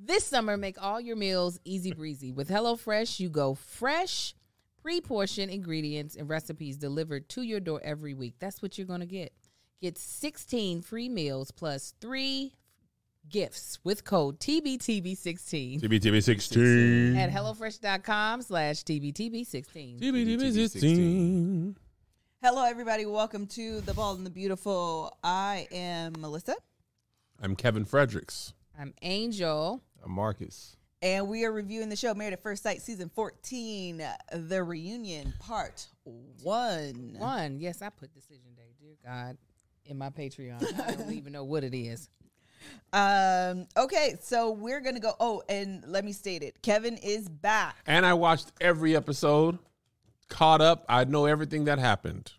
This summer, make all your meals easy breezy. With HelloFresh, you go fresh, pre portioned ingredients and recipes delivered to your door every week. That's what you're going to get. Get 16 free meals plus three gifts with code TBTB16 TBTB 16. at HelloFresh.com slash TBTB16. TBTB 16. Hello, everybody. Welcome to The Bald and the Beautiful. I am Melissa, I'm Kevin Fredericks. I'm Angel. I'm Marcus. and we are reviewing the show Married at First Sight, Season 14, The Reunion, Part 1. One. Yes, I put decision day, dear God, in my Patreon. I don't even know what it is. Um, okay, so we're going to go. Oh, and let me state it Kevin is back. And I watched every episode, caught up. I know everything that happened.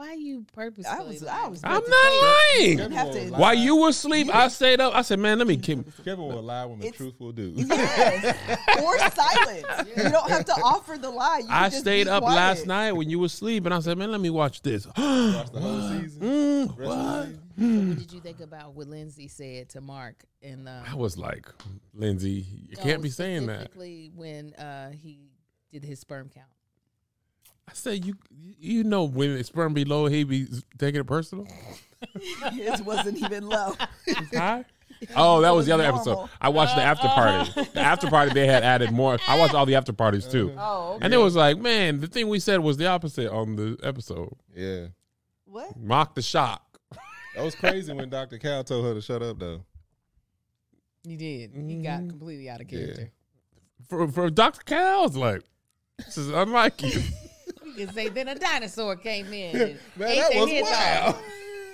Why you purposely? I was, I was. I'm not lying. Kevin have to- While you were asleep, I stayed up. I said, man, let me keep. Kevin will lie when the It's- truth will do. Yes. or silence. You don't have to offer the lie. You I just stayed up quiet. last night when you were asleep, and I said, man, let me watch this. Watch the whole season. Mm, Rest the what? season. What did you think about what Lindsay said to Mark And the? I was like, Lindsay, you can't be saying that. Specifically, when uh, he did his sperm count. I said, you you know when it's sperm be low, he be taking it personal. His wasn't even low. It's high. Oh, that was the other normal. episode. I watched the after party. The after party they had added more. I watched all the after parties too. Oh, And it was like, man, the thing we said was the opposite on the episode. Yeah. What? Mock the shock. That was crazy when Dr. Cal told her to shut up, though. he did. He got mm-hmm. completely out of character. For for Dr. Cal, I like, this is unlike you. You can say then a dinosaur came in. Man, that was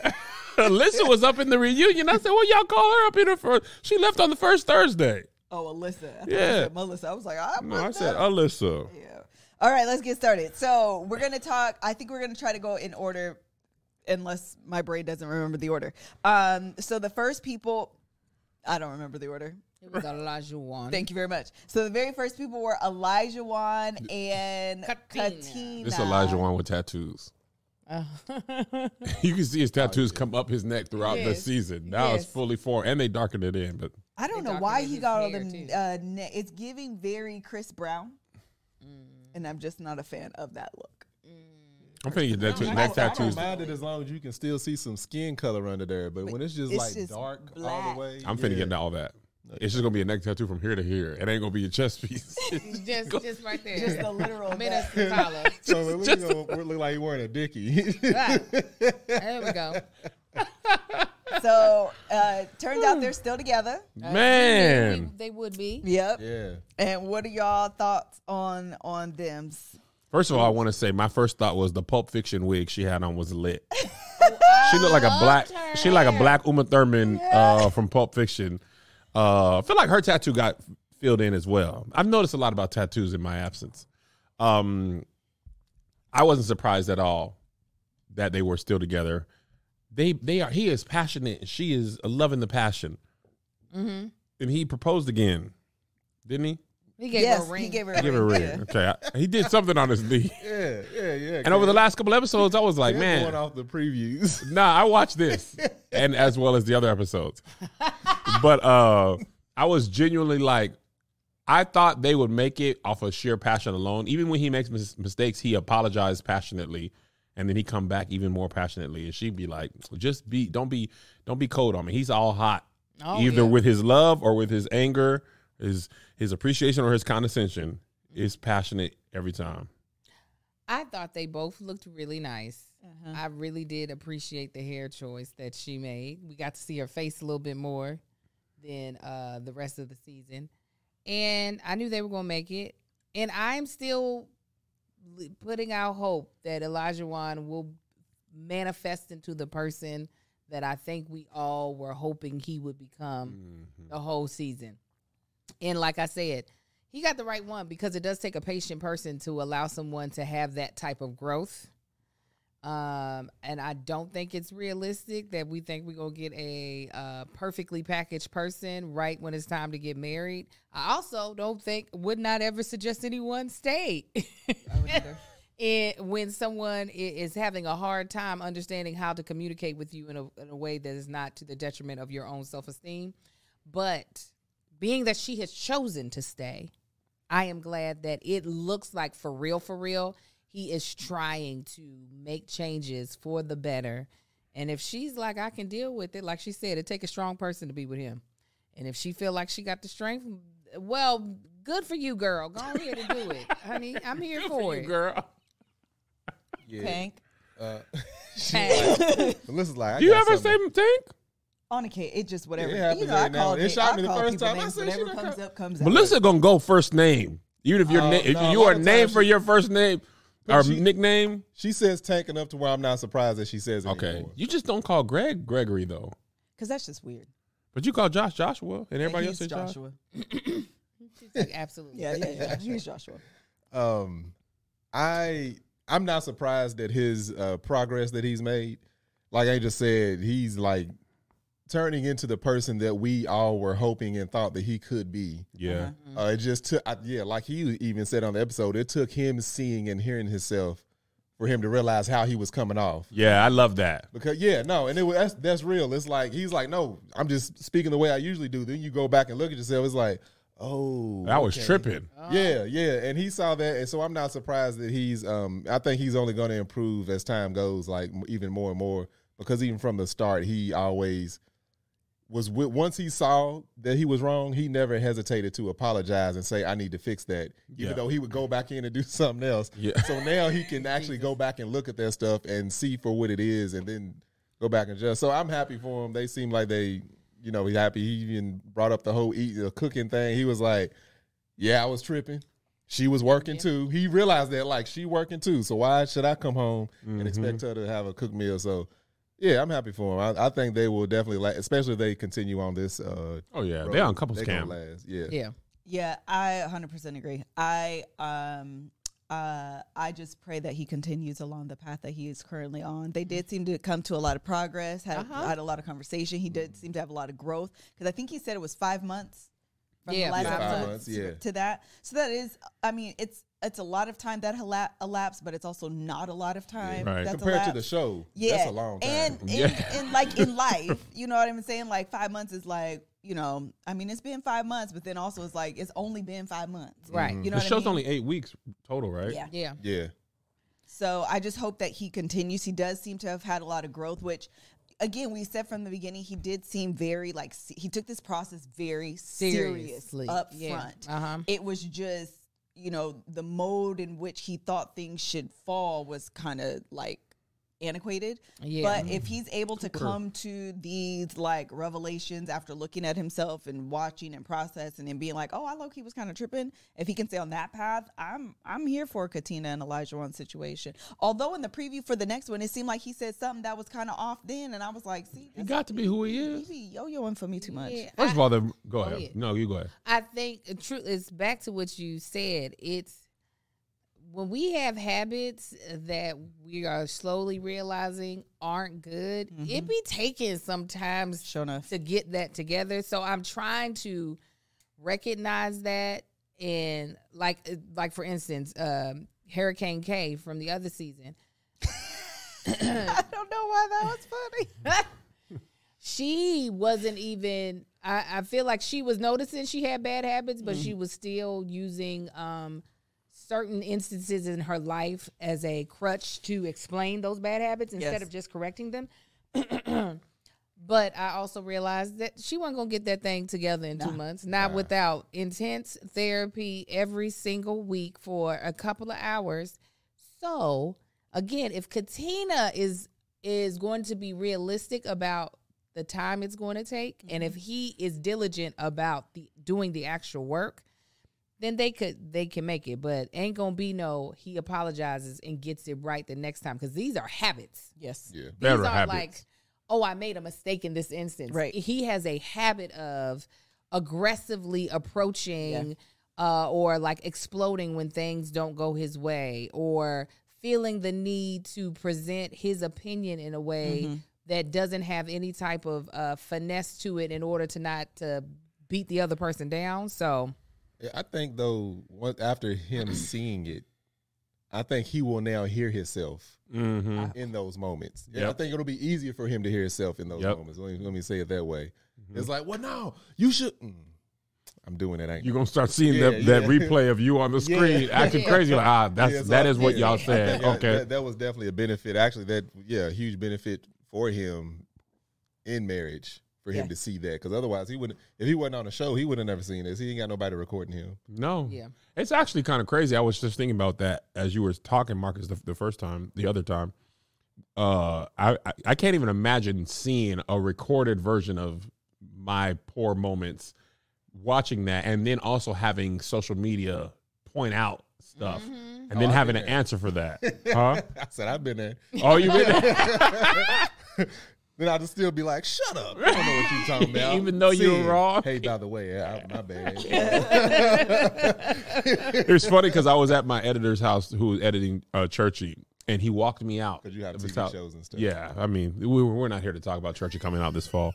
wild. Alyssa was up in the reunion. I said, well, y'all call her up in her first. She left on the first Thursday. Oh, Alyssa. I Yeah. said Melissa. I was like, I, No, I said Alyssa. Yeah. All right, let's get started. So we're gonna talk. I think we're gonna try to go in order, unless my brain doesn't remember the order. Um. So the first people, I don't remember the order. It was Olajuwon. Thank you very much. So the very first people were Olajuwon and Katina. Katina. This Elijah one with tattoos. You can see his tattoos come up his neck throughout the season. Now it's fully formed, and they darkened it in. But I don't They know why he got all hair, them. Uh, ne- it's giving very Chris Brown, and I'm just not a fan of that look. I'm finna get that No, I next I don't tattoos. mind it as long as you can still see some skin color under there. But when it's just it's like just dark all black. the way, I'm finna yeah. get into all that. It's just gonna be a neck tattoo from here to here. It ain't gonna be a chest piece. just, just right there. Just the literal. Minutes back. collar. So it Just- look, gonna look like you're wearing a dickie. Ah, there we go. So uh, turns out they're still together. Man, They would be. Yep. yeah. And what are y'all thoughts on on them? first of all, I want to say my first thought was the Pulp Fiction wig she had on was lit. she looked like a black. She like a black Uma Thurman uh, from Pulp Fiction. Uh, I feel like her tattoo got filled in as well. I've noticed a lot about tattoos in my absence. Um, I wasn't surprised at all that they were still together. They they are. He is passionate. and She is loving the passion. Mm-hmm. And he proposed again, didn't he? He gave yes, her a ring. he gave her. Give her a ring. Yeah. Okay, I- he did something on his knee. Yeah, yeah, yeah. And over the last couple episodes, I was like, Kev man, going off the previews. Nah, I watched this and as well as the other episodes. But uh I was genuinely like I thought they would make it off of sheer passion alone. Even when he makes mis- mistakes, he apologized passionately and then he come back even more passionately and she'd be like, "Just be don't be don't be cold on me. He's all hot." Oh, Either yeah. with his love or with his anger, his his appreciation or his condescension is passionate every time. I thought they both looked really nice. Uh-huh. I really did appreciate the hair choice that she made. We got to see her face a little bit more than uh, the rest of the season. And I knew they were going to make it. And I'm still putting out hope that Olajuwon will manifest into the person that I think we all were hoping he would become Mm-hmm. the whole season. And like I said, he got the right one because it does take a patient person to allow someone to have that type of growth. Um, and I don't think it's realistic that we think we're gonna get a uh, perfectly packaged person right when it's time to get married. I also don't think would not ever suggest anyone stay. it, when someone is having a hard time understanding how to communicate with you in a, in a way that is not to the detriment of your own self esteem. But being that she has chosen to stay, I am glad that it looks like for real, for real, he is trying to make changes for the better. And if she's like, I can deal with it, like she said, it take a strong person to be with him. And if she feel like she got the strength, well, good for you, girl. Go ahead and do it, honey. I'm here for, it. girl. Yeah. Tank. Uh, Tank. Melissa's like, I Do you got ever say something. tank? On a case, it just whatever. It you know, I every now call. It it. shocked I me the call first people time. I names. said, she Whatever comes call- up, comes out. Melissa gonna go first name. Even if your Oh, name, if no, a you are of named for your first name or she- nickname, She says tank enough to where I'm not surprised that she says it okay. anymore. You just don't call Greg Gregory though. because that's just weird. But you call Josh Joshua, and everybody else He's says Josh. Joshua. She's like, absolutely. Yeah, yeah, yeah. He's Joshua. um i i'm not surprised at his uh progress that he's made like i just said he's like turning into the person that we all were hoping and thought that he could be Yeah, uh it just took I, yeah like he even said on the episode it took him seeing and hearing himself for him to realize how he was coming off yeah, I love that. because yeah no and it was that's, that's real it's like he's like no i'm just speaking the way i usually do then you go back and look at yourself it's like oh I was okay. tripping. Yeah, yeah, and he saw that, and so I'm not surprised that he's. Um, I think he's only going to improve as time goes, like even more and more, because even from the start, he always was. With, once he saw that he was wrong, he never hesitated to apologize and say, "I need to fix that," even Yeah. though he would go back in and do something else. Yeah. So now he can actually go back and look at that stuff and see for what it is, and then go back and adjust. So I'm happy for him. They seem like they, you know, he's happy. He even brought up the whole eat the cooking thing. He was like, "Yeah, I was tripping. She was working too." He realized that like she working too. So why should I come home and mm-hmm. expect her to have a cook meal? So. Yeah, I'm happy for him. I, I think they will definitely, la- especially if they continue on this. Uh, Oh yeah, road. they on couples They camp. last. Yeah, Yeah. Yeah, I 100% agree. I um uh I just pray that he continues along the path that he is currently on. They did seem to come to a lot of progress, had Uh-huh. had a lot of conversation. He did seem to have a lot of growth because I think he said it was 5 months from Yeah, the last Yeah, five months, to- yeah. to that. So that is I mean, it's it's a lot of time that ela- elapsed, but it's also not a lot of time. Right. That's compared to the show, Yeah, that's a long time. And in, Yeah. in like in life, you know what I'm saying? Like five months is like, you know, I mean, it's been five months, but then also it's like it's only been five months, Right. You know, the show's I mean? only eight weeks total, right? yeah. Yeah. yeah, So I just hope that he continues. He does seem to have had a lot of growth, which. Again, we said from the beginning he did seem very like se- he took this process very serious Seriously. up Yeah. front. Uh-huh. It was just you know the mode in which he thought things should fall was kind of like antiquated. Yeah. But if he's able to come to these like revelations after looking at himself and watching and processing and being like, "Oh, I low key was kind of tripping," if he can stay on that path, I'm I'm here for Katina and Olajuwon situation. Although in the preview for the next one, it seemed like he said something that was kind of off then, and I was like, "See, He got to be who he he is. be yo-yoing for me too much." Yeah, First I- of all, the, go oh, ahead. ahead. No, you go ahead. I think true. It's back to what you said. It's when we have habits that we are slowly realizing aren't good. It be taking sometimes Sure enough. to get that together. So I'm trying to recognize that and like uh, like for instance, um, Hurricane K from the other season. I don't know why that was funny. she wasn't even I, I feel like she was noticing she had bad habits but Mm-hmm. she was still using um certain instances in her life as a crutch to explain those bad habits instead Yes. of just correcting them. But i also realized that she wasn't gonna get that thing together in two months not without intense therapy every single week for a couple of hours. So again, if Katina is is going to be realistic about the time it's going to take, and mm-hmm. if he is diligent about the doing the actual work, then they could they can make it. But ain't gonna be no he apologizes and gets it right the next time because these are habits. yes. yeah. These Better aren't habits. like, oh, I made a mistake in this instance. Right. He has a habit of aggressively approaching uh, or like exploding when things don't go his way or feeling the need to present his opinion in a way Mm-hmm. that doesn't have any type of uh, finesse to it in order to not to beat the other person down. So, Yeah, I think though, once after him seeing it, I think he will now hear himself Mm-hmm. in those moments. Yeah, Yep. I think it'll be easier for him to hear himself in those Yep. moments. Let me, let me say it that way. It's like, well, no, you should. Mm. I'm doing it. Ain't You're gonna start seeing Yeah, that, that replay of you on the screen Yeah. acting crazy. Like, ah, that's Yeah, so that I is what think- y'all said. think Okay. that, that was definitely a benefit. Actually, that yeah, a huge benefit for him in marriage for him Yeah. to see that because otherwise he wouldn't. If he wasn't on the show, he would have never seen this. He ain't got nobody recording him. No. Yeah. It's actually kind of crazy. I was just thinking about that as you were talking, Marcus, the, the first time, the other time. Uh, I, I I can't even imagine seeing a recorded version of my poor moments, watching that, and then also having social media point out stuff, and then Oh, having an there. answer for that. Huh? I said I've been there. oh, you've been there? then I'd still be like, "Shut up! I don't know what you're talking about." Even though you were Sid, wrong. Hey, by the way, I, my bad. It's funny because I was at my editor's house who was editing uh, Churchy, and he walked me out Because you have TV house. shows and stuff. Yeah, I mean, we, we're not here to talk about Churchy coming out this fall.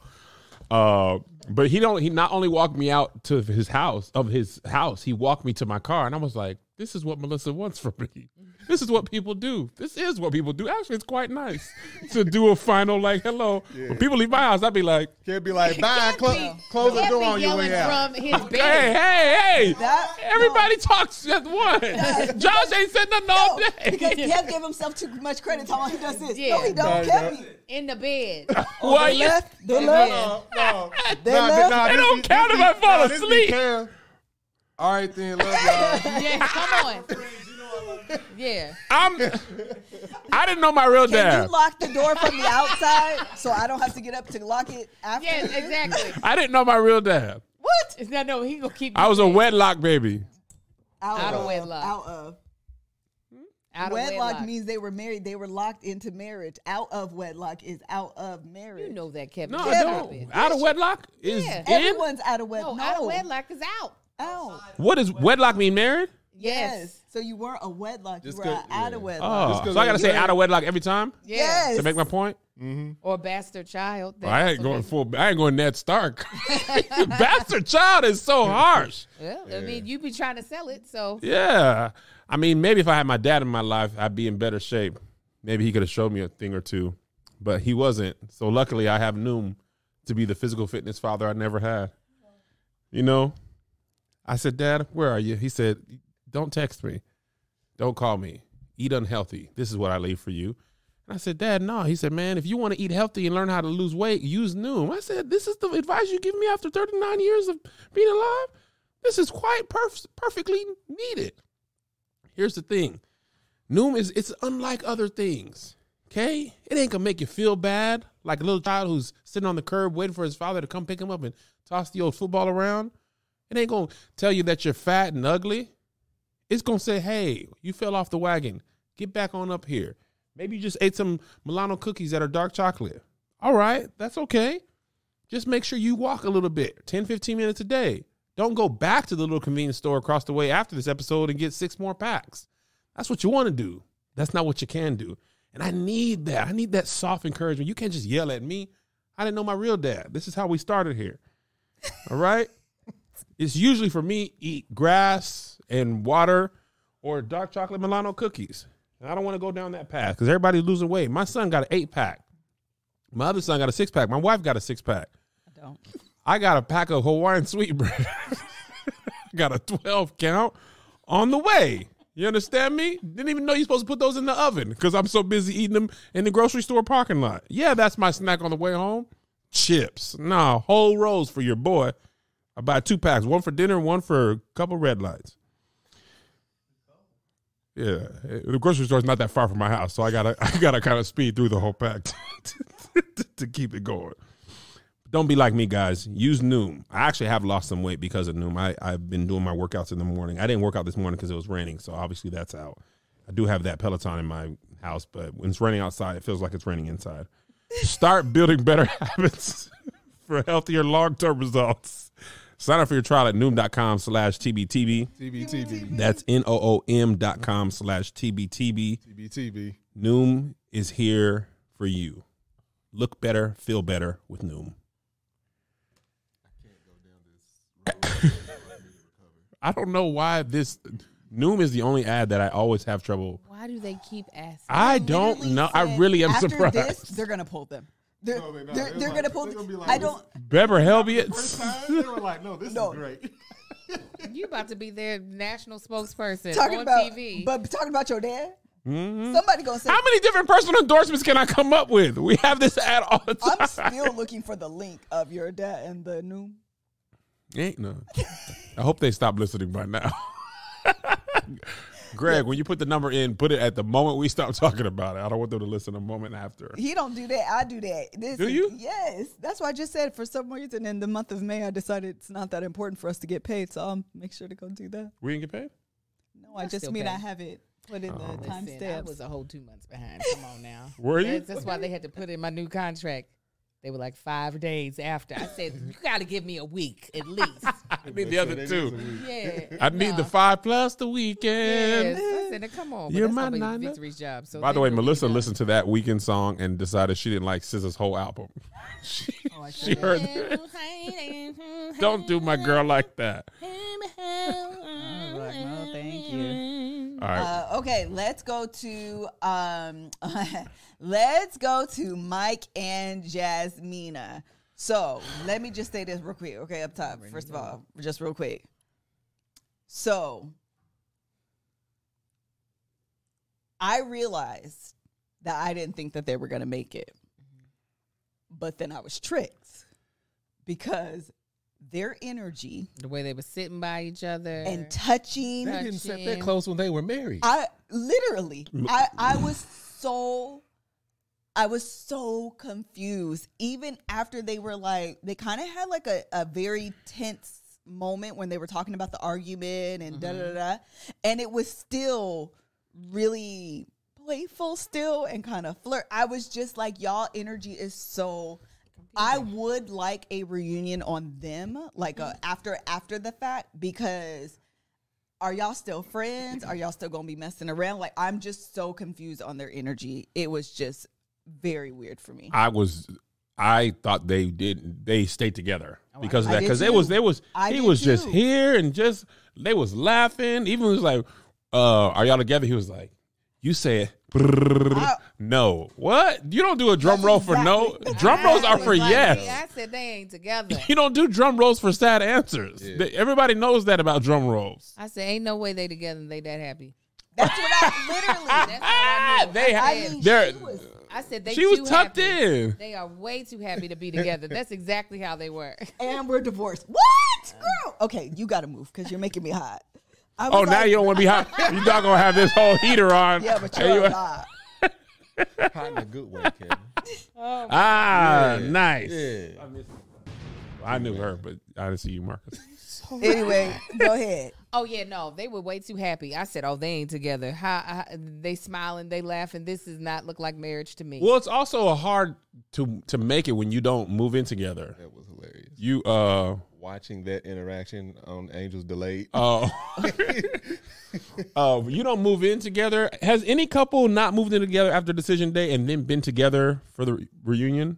Uh, but he don't. He not only walked me out to his house of his house, he walked me to my car, and I was like, "This is what Melissa wants from me. Mm-hmm. This is what people do. This is what people do. Actually, it's quite nice to do a final like hello. When people leave my house, I'd be like, Can't be like, bye, Can't be- close the door be on your way out. from his "Hey, bed. hey, hey! That- Everybody talks at once. Josh ain't said nothing all No, day. because Kev gave himself too much credit. All he does this? Yeah. no, he don't. No, he Kev, don't. he- in the bed. Why they left. They left. No, no. They Nah, left. nah, They don't count if I be- fall nah, asleep. Cam. All right, then. Love y'all. yeah, come on. Yeah. I'm. I didn't know my real Can dad. you lock the door from the outside so I don't have to get up to lock it after? Yes, exactly. I didn't know my real dad. What? Is that no? He gonna keep. I was a wedlock baby. Out, Out of of wedlock. Out of. Hmm? out of wedlock, means they were married. They were locked into marriage. Out of wedlock is out of marriage. You know that, Kevin. No, You I stop don't. Out of wedlock is Yeah. in. Everyone's out of No, wedlock. out of wedlock is out. Out. What does wedlock mean? Married? Yes. Yes. So you weren't a wedlock. Just you were 'cause- a out yeah. of wedlock. Oh, Just 'cause so I gotta they say married. out of wedlock every time Yes. to make my point. Mm-hmm. Or bastard child. That I ain't also going means- full. I ain't going Ned Stark. Bastard child is so harsh. Well, I mean, you be trying to sell it, so Yeah, I mean, maybe if I had my dad in my life, I'd be in better shape. Maybe he could have showed me a thing or two, but he wasn't. So luckily, I have Noom to be the physical fitness father I never had. You know, I said, Dad, where are you? He said, Don't text me, don't call me. Eat unhealthy. This is what I leave for you. And I said, Dad, no. He said, Man, if you want to eat healthy and learn how to lose weight, use Noom. I said, This is the advice you give me after 39 years of being alive. This is quite perf- perfectly needed. Here's the thing. Noom is it's unlike other things. Okay? It ain't gonna make you feel bad like a little child who's sitting on the curb waiting for his father to come pick him up and toss the old football around. It ain't gonna tell you that you're fat and ugly. It's gonna say, hey, you fell off the wagon. Get back on up here. Maybe you just ate some Milano cookies that are dark chocolate. All right, that's okay. Just make sure you walk a little bit, 10, 15 minutes a day. Don't go back to the little convenience store across the way after this episode and get six more packs. That's what you want to do. That's not what you can do. And I need that. I need that soft encouragement. You can't just yell at me. I didn't know my real dad. This is how we started here. All right? It's usually for me eat grass and water or dark chocolate Milano cookies. And I don't want to go down that path because everybody's losing weight. My son got an eight pack. My other son got a six pack. My wife got a six pack. I don't. I got a pack of Hawaiian sweetbread. got a 12 count on the way. You understand me? Didn't even know you're supposed to put those in the oven because I'm so busy eating them in the grocery store parking lot. Yeah, that's my snack on the way home. Chips. Nah, whole rolls for your boy. I buy two packs, one for dinner, one for a couple red lights. Yeah, the grocery store is not that far from my house, so I gotta I gotta kind of speed through the whole pack to, to keep it going. Don't be like me, guys. Use Noom. I actually have lost some weight because of Noom. I, I've been doing my workouts in the morning. I didn't work out this morning because it was raining, so obviously that's out. I do have that Peloton in my house, but when it's raining outside, it feels like it's raining inside. Start building better habits for healthier long term results. Sign up for your trial at noom.com slash TBTB. TBTB. That's N O O M dot com slash TBTB. TBTB. Noom is here for you. Look better, feel better with Noom. I can't go down this I don't know why this Noom is the only ad that I always have trouble. why do they keep asking? I don't Literally know. I said, really am after surprised. This, they're gonna pull them. They're, No, they're they're, They're they're like- gonna pull. they're gonna be like I don't. Beber Bever First time, they were like, no, this No. is great. You about to be their national spokesperson talking on about, TV. but talking about your dad. Mhm. Somebody gonna say, How many different personal endorsements can I come up with? We have this ad all the time. I'm still looking for the link of your dad and the new. Ain't none. I hope they stop listening by now. Greg, when you put the number in, put it at the moment we stop talking about it. I don't want them to listen a moment after. He don't do that. I do that. This Do is- you? Yes. That's why I just said for some reason in the month of May I decided it's not that important for us to get paid, so I'll make sure to go do that. We didn't get paid? No, I You're just still mean I have it put in Oh. the Listen, I timestamps. was a whole two months behind. Come on now. Were you? That's, that's why they had to put in my new contract. They were like five days after. I said, you got to give me a week at least. I need the other two. yeah. I need the five plus the weekend. Yes. I said, now, come on. You're my gonna nana. Victory's job. So By the way, Melissa done. listened to that weekend song and decided she didn't like SZA's whole album. she, Oh, I she heard, don't do my girl like that. I'm like, no, thank you. All right. Uh, okay, let's go to um, let's go to Mike and Jasmina. So let me just say this real quick. Okay, up top. First of all, just real quick. So I realized that I didn't think that they were gonna make it, but then I was tricked because their energy The way they were sitting by each other. and touching They didn't sit that close when they were married. I literally, I, I was so, I was so confused. Even after they were like, they kind of had like a, a very tense moment when they were talking about the argument and da da mm-hmm. da, and it was still really playful still and kind of flirt. I was just like, y'all energy is so. I would like a reunion on them, like a after after the fact, because are y'all still friends? Are y'all still gonna be messing around? Like I'm just so confused on their energy. It was just very weird for me. I was I thought they didn't they stayed together because of that because it was they was I he did was just here and just they was laughing even was like uh are y'all together he was like you said I- no what you don't do a drum roll for no drum rolls are for like, yes I said they ain't together. you don't do drum rolls for sad answers Yeah. They- everybody knows that about drum rolls I said ain't no way they together and they that happy. That's what I literally. That's how I knew. they I I said- mean, they're she was, I said they she was tucked happy. in They are way too happy to be together. That's exactly how they were. and we're divorced. What, girl? Okay, you got to move because you're making me hot. I was oh now you don't want to be hot you're not gonna have this whole heater on Yeah, but And you're hot. Hot in a good way, Kevin. ah Yeah. nice Yeah. I knew her, but I didn't see you, Marcus. Anyway, go ahead. Oh yeah, no, they were way too happy. I said, oh, they ain't together. How, how they smiling, they laughing. This does not look like marriage to me. Well, it's also a hard to to make it when you don't move in together. That was hilarious. You uh Watching that interaction on Angels Delayed. uh, uh you don't move in together. Has any couple not moved in together after decision day and then been together for the re- reunion?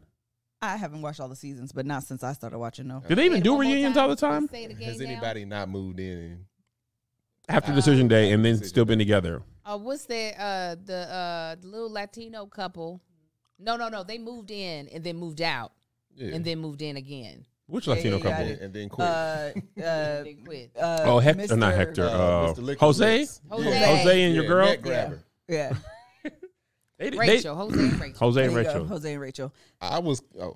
I haven't watched all the seasons, but not since I started watching. No. Do they even do reunions all the time Say it again Has now. anybody not moved in? after decision day and then Decision still been together? Uh, what's that? Uh, the uh, little Latino couple. No, no, no. They moved in and then moved out Yeah. and then moved in again. Which Yeah, Latino yeah, yeah. couple? and, and then quit. Uh, uh, They quit. uh, Oh, Hector, Mr. not Hector. Uh, Uh, Mr. Jose, Jose. Yeah. Jose and your girl. neck grabber. Yeah, They, they- Rachel, Jose, and Rachel. Jose and There go, Rachel. Jose and Rachel. I was oh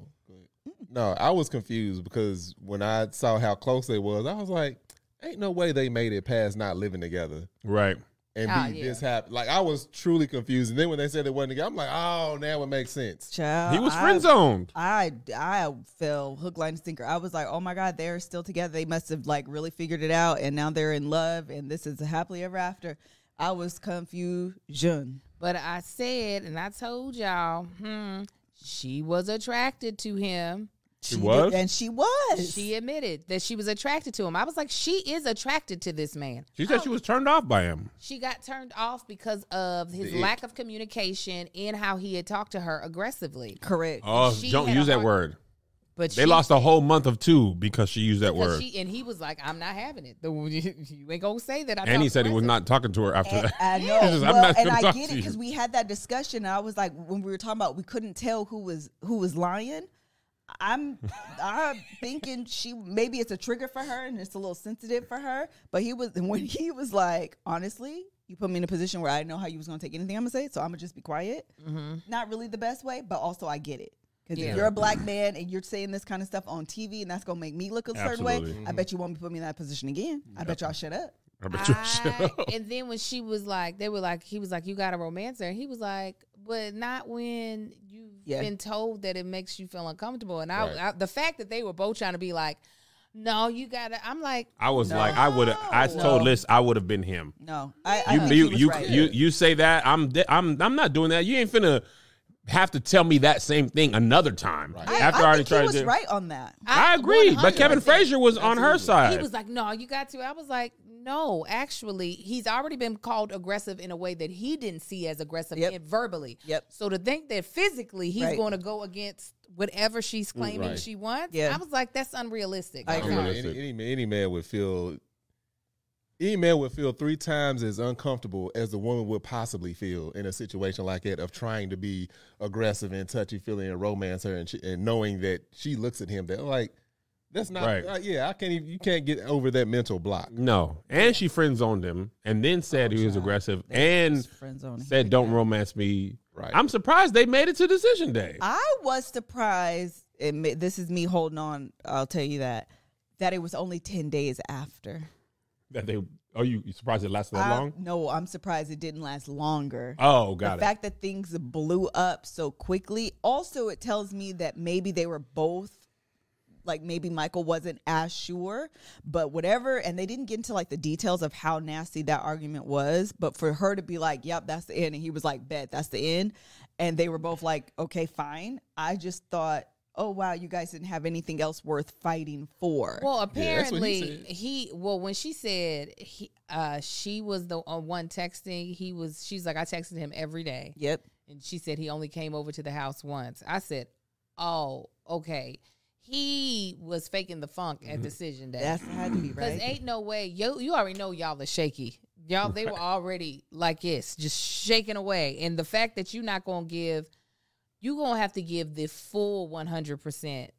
no, I was confused because when I saw how close they was, I was like, "Ain't no way they made it past not living together Right. And Ah, be yeah. this happy." Like I was truly confused, and then when they said it wasn't together, I'm like, "Oh, now it makes sense." Child, He was friend zoned. I I fell hook, line, and sinker. I was like, oh my god, they're still together. They must have like really figured it out, and now they're in love, and this is a happily ever after. I was confusion. But I said, and I told y'all, hmm, she was attracted to him. She did- was? and she was. She admitted that she was attracted to him. I was like, she is attracted to this man. She said she was turned off by him. She got turned off because of his The ick. lack of communication and how he had talked to her aggressively. correct. Oh, She don't use that word. But They she, lost a whole month of two because she used that word. she and he was like, I'm not having it. The- You ain't gonna say that. I and he talked said he was not talking to her after And that. I know. He says, "I'm well, not and gonna I talk get to it you." because we had that discussion. And I was like, when we were talking about, we couldn't tell who was who was lying. I'm I'm thinking she maybe it's a trigger for her and it's a little sensitive for her. But he was when he was like, honestly, you put me in a position where I didn't know how you was gonna take anything I'm gonna say, so I'm gonna just be quiet. Mm-hmm. Not really the best way, but also I get it. Because Yeah. if you're a black man and you're saying this kind of stuff on TV and that's gonna make me look a certain way, Absolutely. I bet you won't be putting me in that position again. I bet y'all shut up. I bet you shut I, up. and then when she was like, they were like, he was like, you got a romancer. And he was like, but not when you've Yeah. been told that it makes you feel uncomfortable. And I, Right. I, the fact that they were both trying to be like, no, you gotta. I'm like, I was like, I would have. I No. told Liz I would have been him. No, I, I You think you he was you, right. you you say that I'm I'm I'm not doing that. You ain't finna have to tell me that same thing another time I, after I, I already think he tried was to. do- right on that. I agree, but Kevin 100%. Frazier was on her side. He was like, no, you got to. I was like, no, actually, he's already been called aggressive in a way that he didn't see as aggressive Yep. verbally. Yep. So to think that physically he's Right. going to go against whatever she's claiming Right. she wants, Yeah. I was like, that's unrealistic. I agree. Any, any, any man would feel any man would feel three times as uncomfortable as the woman would possibly feel in a situation like that of trying to be aggressive and touchy feely and romance her and, she, and knowing that she looks at him that like that's not Right. uh, yeah I can't even you can't get over that mental block. no, and she friend zoned him, and then said he was aggressive, and friend zone. said, "Don't romance me." Right. I'm surprised they made it to decision day. I was surprised. And this is me holding on. I'll tell you that that it was only ten days after. that they. Oh, you, you surprised it lasted that I- long? No, I'm surprised it didn't last longer. Oh, the got it. The fact that things blew up so quickly. Also, it tells me that maybe they were both like maybe Michael wasn't as sure, but whatever. And they didn't get into like the details of how nasty that argument was. But for her to be like, "Yep, that's the end," and he was like, "Bet that's the end," and they were both like, "Okay, fine." I just thought, "Oh wow, you guys didn't have anything else worth fighting for." Well, that's what he apparently he, well when she said he uh she was the uh, one texting, he was she's like I texted him every day. yep. And she said he only came over to the house once. I said, "Oh, okay." He was faking the funk at mm-hmm. decision day. That had to be right. Cause right. ain't no way you you already know y'all are shaky. Y'all they were already like this, just shaking away. And the fact that you're not gonna give, you gonna have to give the full one hundred percent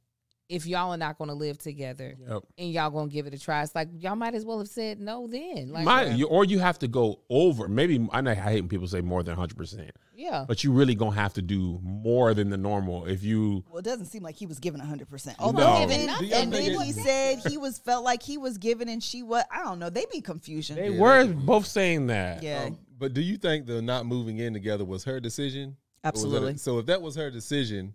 if y'all are not gonna live together Yep. and y'all gonna give it a try. It's like y'all might as well have said no then. Like My, you, or you have to go over. Maybe I know I hate when people say more than 100, percent yeah. but you really gonna have to do more than the normal if you. Well, it doesn't seem like he was giving hundred percent. Oh, No. Although Giving then, nothing. and then he said he was felt like he was giving and she was. I don't know. They be confusion. They Yeah, were both saying that. yeah, Um, but do you think the not moving in together was her decision? Or was that a- absolutely. so if that was her decision,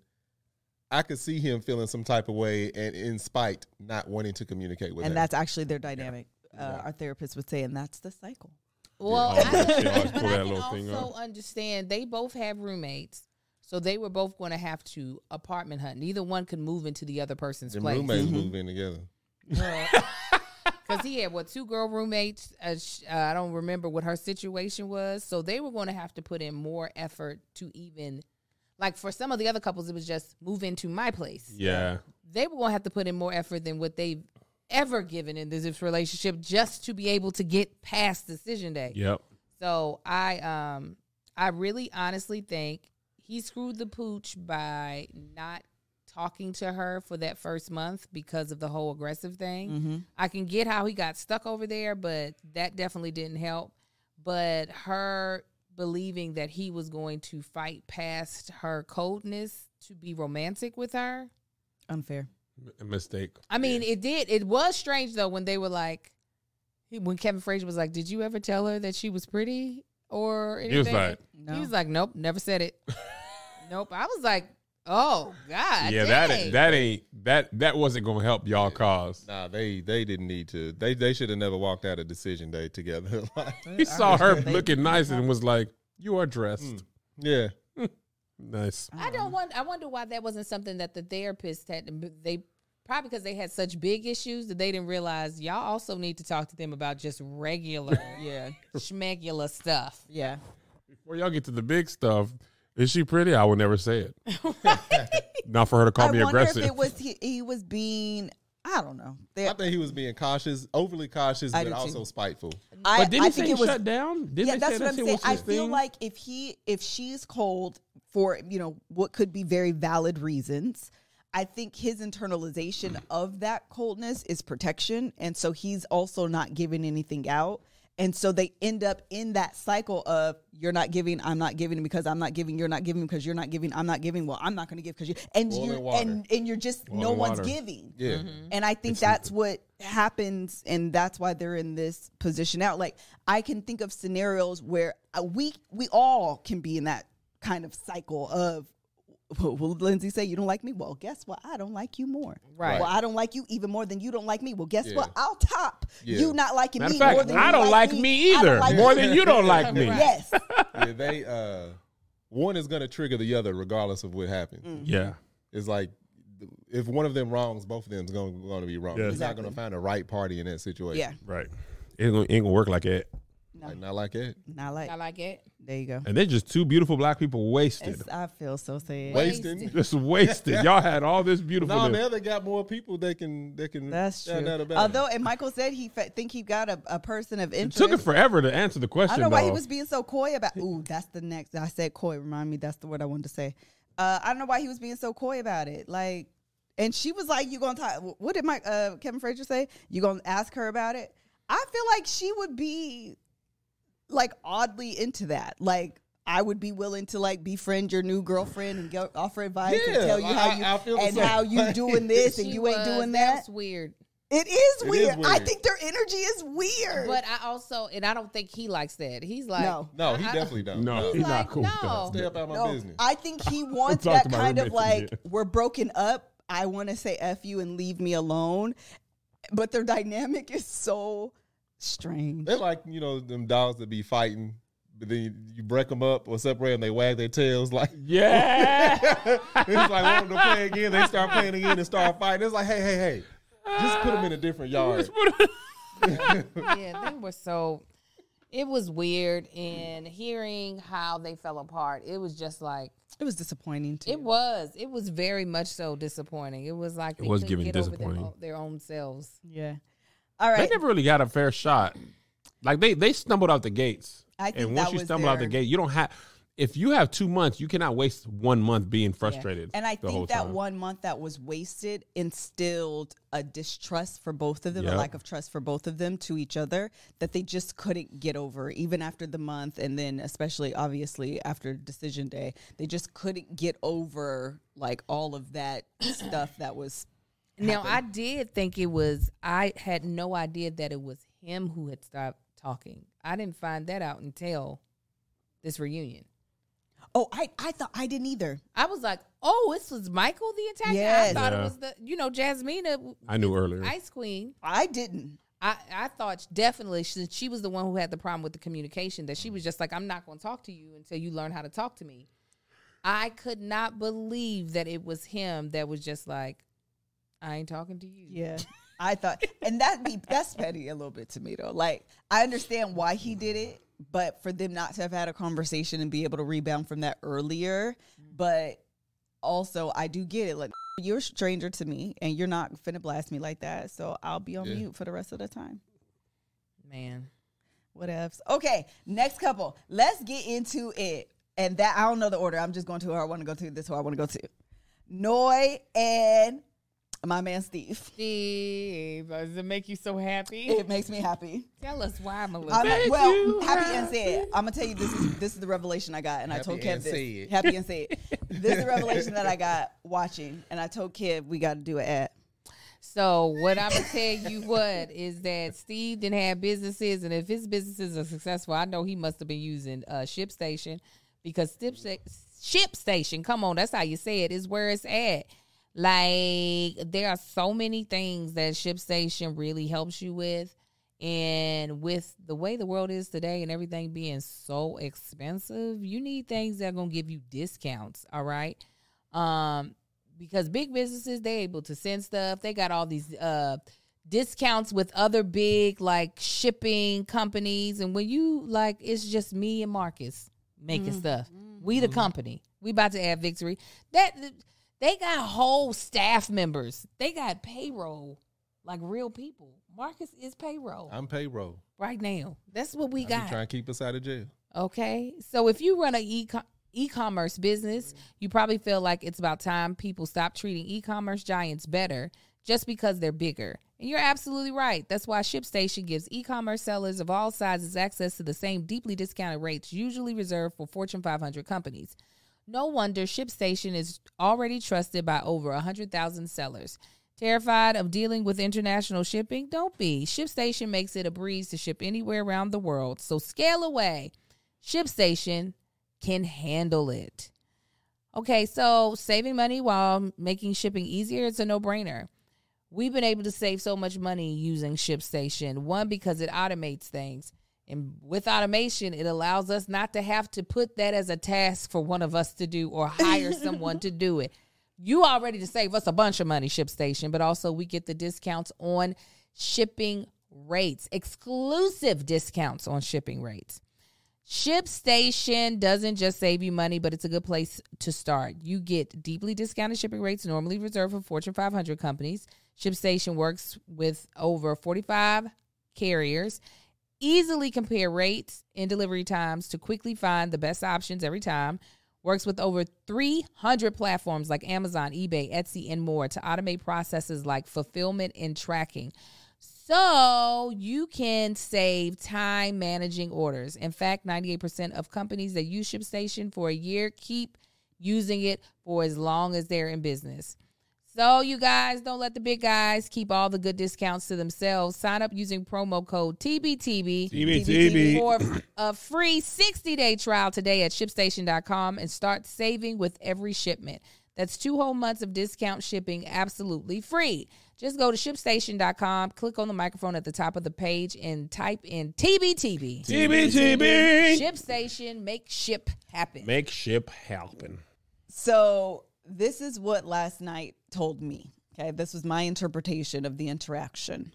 I could see him feeling some type of way and in spite not wanting to communicate with And her. that's actually their dynamic. Uh, Our therapist would say, and that's the cycle. Well, Yeah, I, she always but I can also understand they both have roommates, so they were both going to have to apartment hunt. Neither one could move into the other person's Them place. roommates move in together. Because he had what two girl roommates. Uh, sh- uh, I don't remember what her situation was. So they were going to have to put in more effort to even, like for some of the other couples, it was just move into my place. Yeah. They were going to have to put in more effort than what they've ever given in this relationship just to be able to get past decision day. Yep. So I um I really honestly think he screwed the pooch by not talking to her for that first month because of the whole aggressive thing. Mm-hmm. I can get how he got stuck over there, but that definitely didn't help. But her believing that he was going to fight past her coldness to be romantic with her. Unfair. A mistake. I mean, it did. It was strange though when they were like, when Kevin Frazier was like, "Did you ever tell her that she was pretty?" Or anything? He was like, No. he was like, "Nope, never said it." nope. I was like, "Oh God, yeah, that dang. ain't, that ain't that that wasn't gonna help y'all cause. Nah, they they didn't need to. They they should have never walked out of decision day together. Like, He saw her looking nice and was like, "You are dressed mm, yeah, nice." I don't want. I wonder why that wasn't something that the therapist had. To. They probably because they had such big issues that they didn't realize y'all also need to talk to them about just regular, Yeah. schmegular stuff. Yeah. Before y'all get to the big stuff, is she pretty? I would never say it. Not for her to call I me wonder aggressive. if it was he, he was being. I don't know. They- I think he was being cautious, overly cautious, I but do too. also spiteful. I, but didn't I he think say it was. shut down? Didn't yeah, that's what I'm saying. I feel thing? like if he if she's cold for you know what could be very valid reasons, I think his internalization of that coldness is protection. And so he's also not giving anything out. And so they end up in that cycle of you're not giving, I'm not giving because I'm not giving, you're not giving because you're not giving, I'm not giving. Well, I'm not going to give because you and Oil you and water. and and you're just Oil no and one's water. giving. Yeah. And I think that's what happens, and that's why they're in this position out. Like I can think of scenarios where uh, we we all can be in that kind of cycle of. Well, will Lindsay say you don't like me? Well, guess what? I don't like you more. Right. Well, I don't like you even more than you don't like me. Well, guess Yeah. what? I'll top Yeah. you not liking Matter me of more than I you don't like me. me either. like More you. than you don't like me. Right. Yes. yeah, they uh one is gonna trigger the other regardless of what happens. Mm. Yeah. It's like if one of them wrongs, both of them is going, going to be wrong. Yeah. He's not going to find the right party in that situation. Yeah. Right. It ain't gonna, ain't gonna work like that. No, Like, not like that. not like. I like it. There you go. And they're just two beautiful black people wasted. It's, I feel so sad. Wasting. Just wasted. Y'all had all this beautiful. No, now they got more people they can they can. That's yeah, true. that about Although, and Michael said he fe- think he got a, a person of interest. it interest. took it forever to answer the question. I don't know why he was being so coy about. Ooh, that's the next. I said coy. Remind me, that's the word I wanted to say. Uh, I don't know why he was being so coy about it. Like, and she was like, "You gonna talk? What did Mike uh, Kevin Frazier say? You gonna ask her about it?" I feel like she would be like oddly into that. Like, I would be willing to like befriend your new girlfriend and go offer advice and tell you how I- you I feel and how you way. doing this and She you ain't doing that. That's weird. It is It is weird. I weird. think their energy is weird. But I also, and I don't think he likes that. He's like, No. no, he I- definitely don't. No, He's he's like, not cool. no. that. Stay up out my No, business. I think he wants that kind of like it. we're broken up. I want to say f you and leave me alone, but their dynamic is so strange. They're like you know them dogs that be fighting, but then you, you break them up or separate them, they wag their tails like. Yeah. it's like want them to play again. They start playing again and start fighting. It's like, hey, hey, hey, just put them in a different yard. yeah, they were so. It was weird, and hearing how they fell apart, it was just like It was disappointing too. it was. It was very much so disappointing. It was like they was giving get over their disappointing. their own selves. yeah. All they never really got a fair shot. Like they they stumbled out the gates. I think and once you stumble out the gate, you don't have. If you have two months, you cannot waste one month being frustrated. And I think that time. one month that was wasted instilled a distrust for both of them, a lack of trust for both of them to each other that they just couldn't get over, even after the month. And then, especially obviously after decision day, they just couldn't get over like all of that stuff that was. Now I did think it was. I had no idea that it was him who had stopped talking. I didn't find that out until this reunion. Oh, I, I thought I didn't either. I was like, "Oh, this was Michael the attacker." Yes. I thought Yeah. it was the, you know, Jasmina, I knew earlier. Ice Queen. I didn't. I, I thought definitely since she was the one who had the problem with the communication that she was just like I'm not going to talk to you until you learn how to talk to me. I could not believe that it was him that was just like I ain't talking to you. Yeah. I thought, and that be that's petty a little bit to me though. Like I understand why he did it, but for them not to have had a conversation and be able to rebound from that earlier, mm-hmm. but also I do get it. Like you're a stranger to me, and you're not finna blast me like that, so I'll be on Yeah. mute for the rest of the time. Man. what else? Okay, next couple. Let's get into it. And that I don't know the order. I'm just going to who I want to go to. This who I want to go to. Noi and my man Steve. Steve, does it make you so happy? It makes me happy. Tell us why, Melissa. I'm, Make well, you happy and sad. I'm gonna tell you this is this is the revelation I got, and I told Kev and this. sad. Happy and sad. this is the revelation that I got watching, and I told Kev we got to do an ad. So what I'm gonna tell you what is that Steve didn't have businesses, and if his businesses are successful, I know he must have been using uh, ShipStation because Ship ShipStation, come on, that's how you say it, is where it's at. Like there are so many things that ShipStation really helps you with, and with the way the world is today and everything being so expensive, you need things that are gonna give you discounts. All right. Um, because big businesses they able to send stuff. They got all these uh discounts with other big like shipping companies, and when you like, it's just me and Marcus making stuff. We the company. We about to add victory. That they got whole staff members. They got payroll like real people. Marcus is payroll I'm payroll. right now. That's what we I got. trying to keep us out of jail. Okay. So if you run a e e commerce business, you probably feel like it's about time people stop treating e commerce giants better just because they're bigger. And you're absolutely right. That's why ShipStation gives e commerce sellers of all sizes access to the same deeply discounted rates usually reserved for Fortune 500 companies. No wonder ShipStation is already trusted by over 100,000 sellers. Terrified of dealing with international shipping? Don't be. ShipStation makes it a breeze to ship anywhere around the world. So scale away. ShipStation can handle it. Okay, so saving money while making shipping easier, it's a no brainer. We've been able to save so much money using ShipStation. One, because it automates things. And with automation, it allows us not to have to put that as a task for one of us to do or hire someone to do it. You already to save us a bunch of money, ShipStation, but also we get the discounts on shipping rates, exclusive discounts on shipping rates. ShipStation doesn't just save you money, but it's a good place to start. You get deeply discounted shipping rates normally reserved for Fortune 500 companies. ShipStation works with over 45 carriers. Easily compare rates and delivery times to quickly find the best options every time. Works with over 300 platforms like Amazon, eBay, Etsy, and more to automate processes like fulfillment and tracking. So you can save time managing orders. In fact, 98% of companies that use ShipStation for a year keep using it for as long as they're in business. So, you guys, don't let the big guys keep all the good discounts to themselves. Sign up using promo code TBTB TBTB. for a free 60 day trial today at shipstation.com and start saving with every shipment. That's two whole months of discount shipping absolutely free. Just go to shipstation.com, click on the microphone at the top of the page, and type in TBTB. TBTB. ShipStation, make ship happen. Make ship happen. So this is what last night told me. Okay, this was my interpretation of the interaction.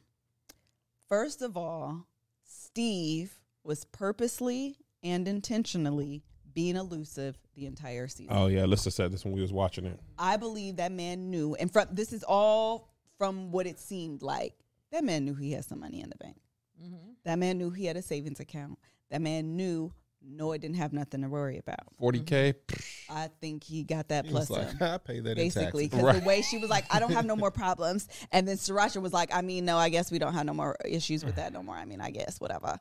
First of all, Steve was purposely and intentionally being elusive the entire season. Oh yeah, Lissa said this when we was watching it. I believe that man knew, and from this is all from what it seemed like. That man knew he had some money in the bank. Mm-hmm. That man knew he had a savings account. That man knew Noah didn't have nothing to worry about. Forty k. Mm-hmm. I think he got that He was plus like, some. I pay that Basically, in because taxes. the way she was like, I don't have no more problems. And then Sriracha was like, I mean, no, I guess we don't have no more issues with that no more. I mean, I guess, whatever.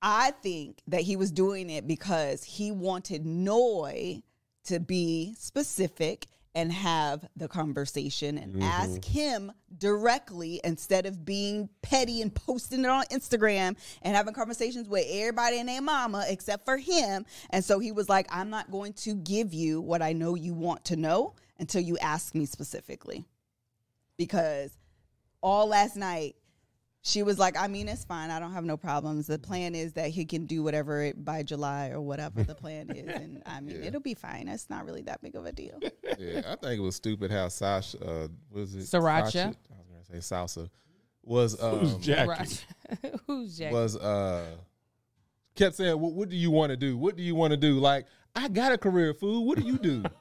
I think that he was doing it because he wanted Noi to be specific and have the conversation and mm-hmm. ask him directly instead of being petty and posting it on Instagram and having conversations with everybody and their mama except for him. And so he was like, I'm not going to give you what I know you want to know until you ask me specifically. Because all last night, she was like, I mean, it's fine. I don't have no problems. The plan is that he can do whatever it, by July or whatever the plan is. And I mean, it'll be fine. It's not really that big of a deal. yeah, I think it was stupid how Sasha uh, was it Sriracha. I was gonna say salsa was um, Who's Jackie? Who's Jack? was uh kept saying, what, "What do you want to do? What do you want to do?" Like, I got a career, fool. What do you do?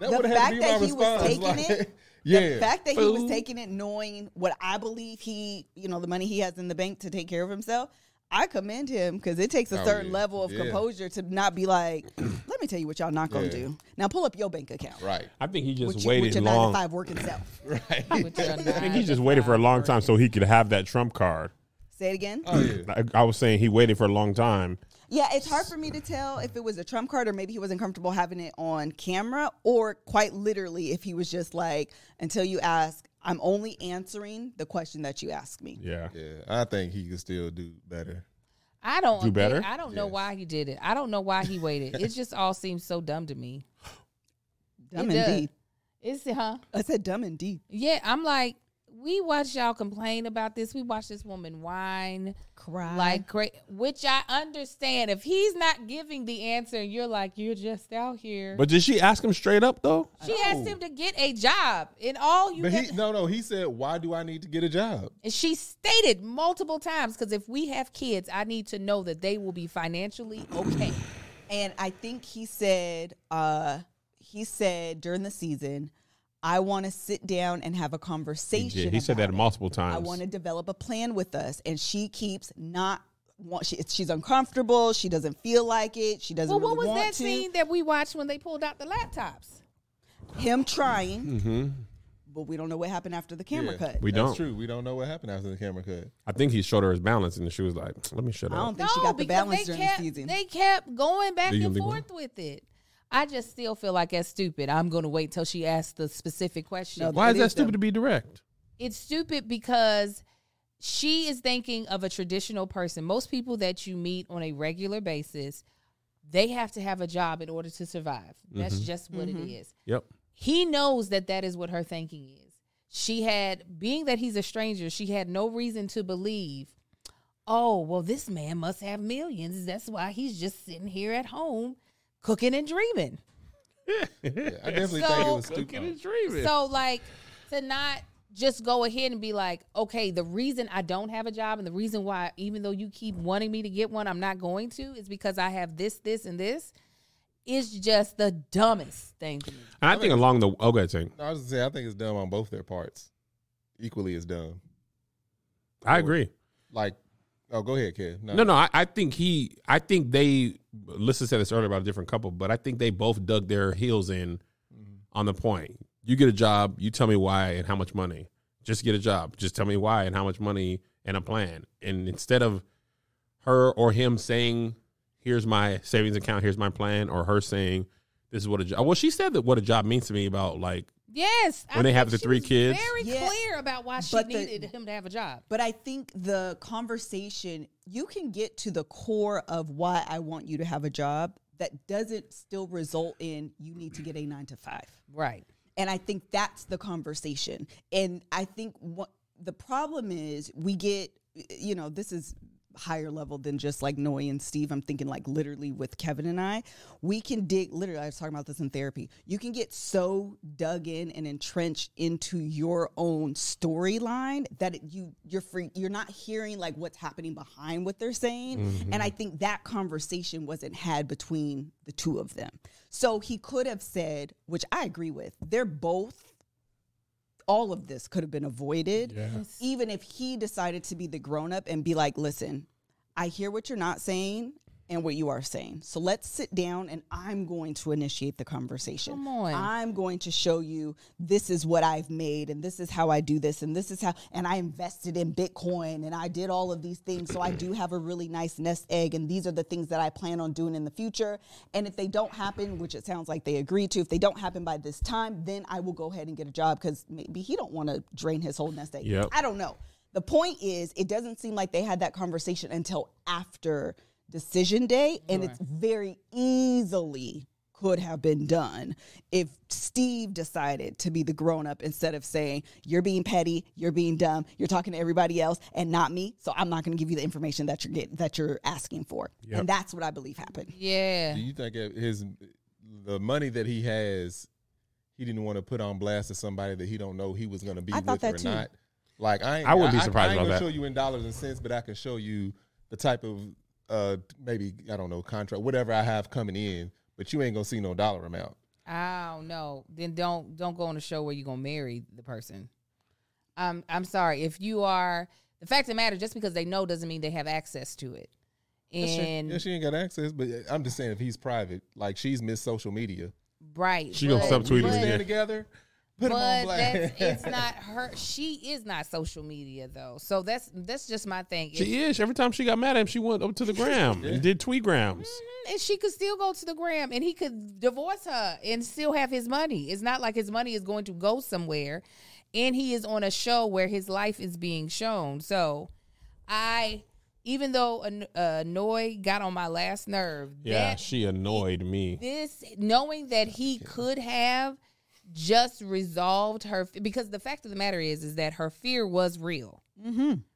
That The would have fact to be my that he was taking like, it, yeah, The fact that he was taking it knowing what I believe he, you know, the money he has in the bank to take care of himself, I commend him because it takes a Oh, certain yeah. level of Yeah. composure to not be like, let me tell you what y'all not gonna Yeah. do. Now pull up your bank account. right, I think he just With, you, waited with your nine long. to five working self. right. I think he just waited for a long time so he could have that trump card. Say it again. Oh yeah, I, I was saying he waited for a long time. Yeah, it's hard for me to tell if it was a trump card or maybe he wasn't comfortable having it on camera or quite literally if he was just like, until you ask, I'm only answering the question that you ask me. Yeah. yeah. I think he could still do better. I don't Do better? I don't know Yeah. why he did it. I don't know why he waited. it just all seems so dumb to me. Dumb It does. indeed. It's huh? I said dumb indeed. Yeah, I'm like, we watch y'all complain about this. We watch this woman whine Cry. like great, which I understand. If he's not giving the answer, and you're like, you're just out here. But did she ask him straight up though? she asked him to get a job, and all you But get, he no no. He said, "Why do I need to get a job?" and she stated multiple times, because if we have kids, I need to know that they will be financially okay. And I think he said, uh, he said during the season, I want to sit down and have a conversation. did. he said that it. multiple times. I want to develop a plan with us. And she keeps not want she, she's uncomfortable. She doesn't feel like it. She doesn't Well, really what was want that to. scene that we watched when they pulled out the laptops? Him trying, Mm-hmm. but we don't know what happened after the camera Yeah. cut. We That's don't. true. We don't know what happened after the camera cut. I think he showed her his balance, and she was like, "Let me shut I up." I don't think she got the balance during kept, the season. They kept going back and think forth with it. I just still feel like that's stupid. I'm going to wait till she asks the specific question. No, Why is that stupid to be direct? it's stupid because she is thinking of a traditional person. Most people that you meet on a regular basis, they have to have a job in order to survive. That's mm-hmm. just what it is. Yep. He knows that that is what her thinking is. She had, being that he's a stranger, she had no reason to believe, oh, well, this man must have millions. That's why he's just sitting here at home cooking and dreaming. Yeah, I definitely So- think it was Cooking stupid. and dreaming. So like to not just go ahead and be like, okay, the reason I don't have a job and the reason why, even though you keep wanting me to get one, I'm not going to, is because I have this, this, and this. Is just the dumbest thing to me. And I think along the okay, thing. I was gonna say I think it's dumb on both their parts. Equally as dumb. I agree. Like, oh, go ahead, kid. No, no, I, I think he, I think they. Listen said this earlier about a different couple, but I think they both dug their heels in mm-hmm. on the point. You get a job, you tell me why and how much money. Just get a job. Just tell me why and how much money and a plan. And instead of her or him saying, "Here's my savings account, here's my plan," or her saying, "This is what a job." Well, she said that what a job means to me about like Yes, When they have the three kids? very Yeah. clear about why she But the- needed him to have a job. But I think the conversation, you can get to the core of why I want you to have a job that doesn't still result in you need to get a nine to five. Right. And I think that's the conversation. And I think what the problem is, we get, you know, this is higher level than just like Noi and Steve. I'm thinking like literally with Kevin and I, we can dig. Literally, I was talking about this in therapy. You can get so dug in and entrenched into your own storyline that it, you you're free. You're not hearing like what's happening behind what they're saying. Mm-hmm. And I think that conversation wasn't had between the two of them. So he could have said, which I agree with. They're both all of this could have been avoided even if he decided to be the grown up and be like, listen, I hear what you're not saying and what you are saying. So let's sit down and I'm going to initiate the conversation. Come on. I'm going to show you this is what I've made and this is how I do this and this is how and I invested in Bitcoin and I did all of these things. So I do have a really nice nest egg and these are the things that I plan on doing in the future. And if they don't happen, which it sounds like they agreed to, if they don't happen by this time, then I will go ahead and get a job because maybe he don't want to drain his whole nest egg. Yep. I don't know. The point is, it doesn't seem like they had that conversation until after decision day, and it's very easily could have been done if Steve decided to be the grown up instead of saying, You're being petty, you're being dumb, you're talking to everybody else and not me, so I'm not gonna give you the information that you're getting that you're asking for. Yep. And that's what I believe happened. Yeah. Do you think his the money that he has, he didn't want to put on blast to somebody that he don't know he was going to be I thought with that or too. not? Like I, ain't, I wouldn't be I, surprised I ain't about gonna that. show you in dollars and cents, but I can show you the type of uh maybe I don't know contract whatever I have coming in, but you ain't gonna see no dollar amount. I don't know. Then don't don't go on a show where you're gonna marry the person. Um, I'm sorry if you are. The fact of the matter, just because they know doesn't mean they have access to it. And yeah, she ain't got access, but I'm just saying if he's private, like she's missed social media. right, She gonna but- subtweet him again. Together, put them on But that's, it's not her. She is not social media though. So that's that's just my thing. If- She is. Every time she got mad at him, she went up to the gram and did tweetgrams. and she could still go to the gram and he could divorce her and still have his money. It's not like his money is going to go somewhere. And he is on a show where his life is being shown. So I, even though An- uh, Noi got on my last nerve, Yeah, that she annoyed me. this knowing that he could have just resolved her because the fact of the matter is is that her fear was real.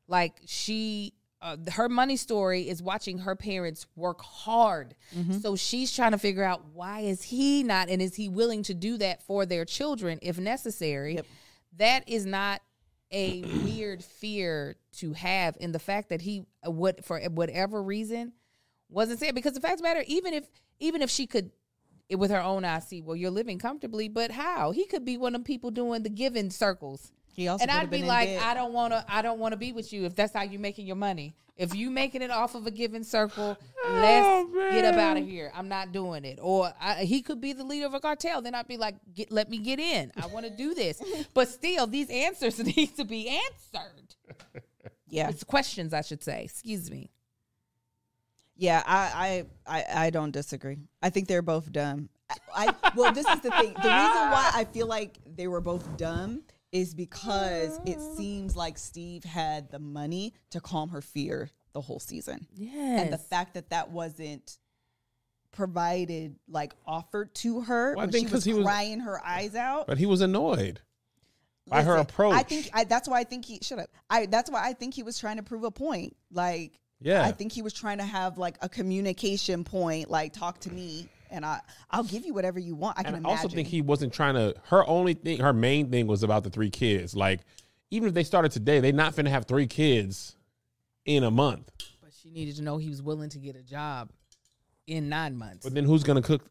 Like she uh, her money story is watching her parents work hard. So she's trying to figure out why is he not and is he willing to do that for their children if necessary? That is not a weird fear to have in the fact that he uh, would for whatever reason wasn't saying because the fact of the matter even if even if she could it with her own eyes see well you're living comfortably but how he could be one of them people doing the giving circles He also and I'd be like. I don't want to. I don't want to be with you if that's how you're making your money. If you making it off of a given circle, let's get up out of here. I'm not doing it. Or I, he could be the leader of a cartel. Then I'd be like, get, let me get in. I want to do this. but still, these answers need to be answered. yeah, It's questions, I should say. Excuse me. Yeah. I, I, I, I don't disagree. I think they're both dumb. I, I well, this is the thing. The reason why I feel like they were both dumb is because it seems like Steve had the money to calm her fear the whole season. Yes. and the fact that that wasn't provided like offered to her Well, I think she 'cause was he was- crying her eyes out But he was annoyed by her approach. i think I, that's why i think he shut up i that's why i think he was trying to prove a point like Yeah. i think he was trying to have like a communication point like talk to me and i i'll give you whatever you want i can and I imagine also think he wasn't trying to. Her only thing, her main thing was about the three kids. Like, even if they started today, they're not finna have three kids in a month. but she needed to know he was willing to get a job in nine months. But then who's gonna cook?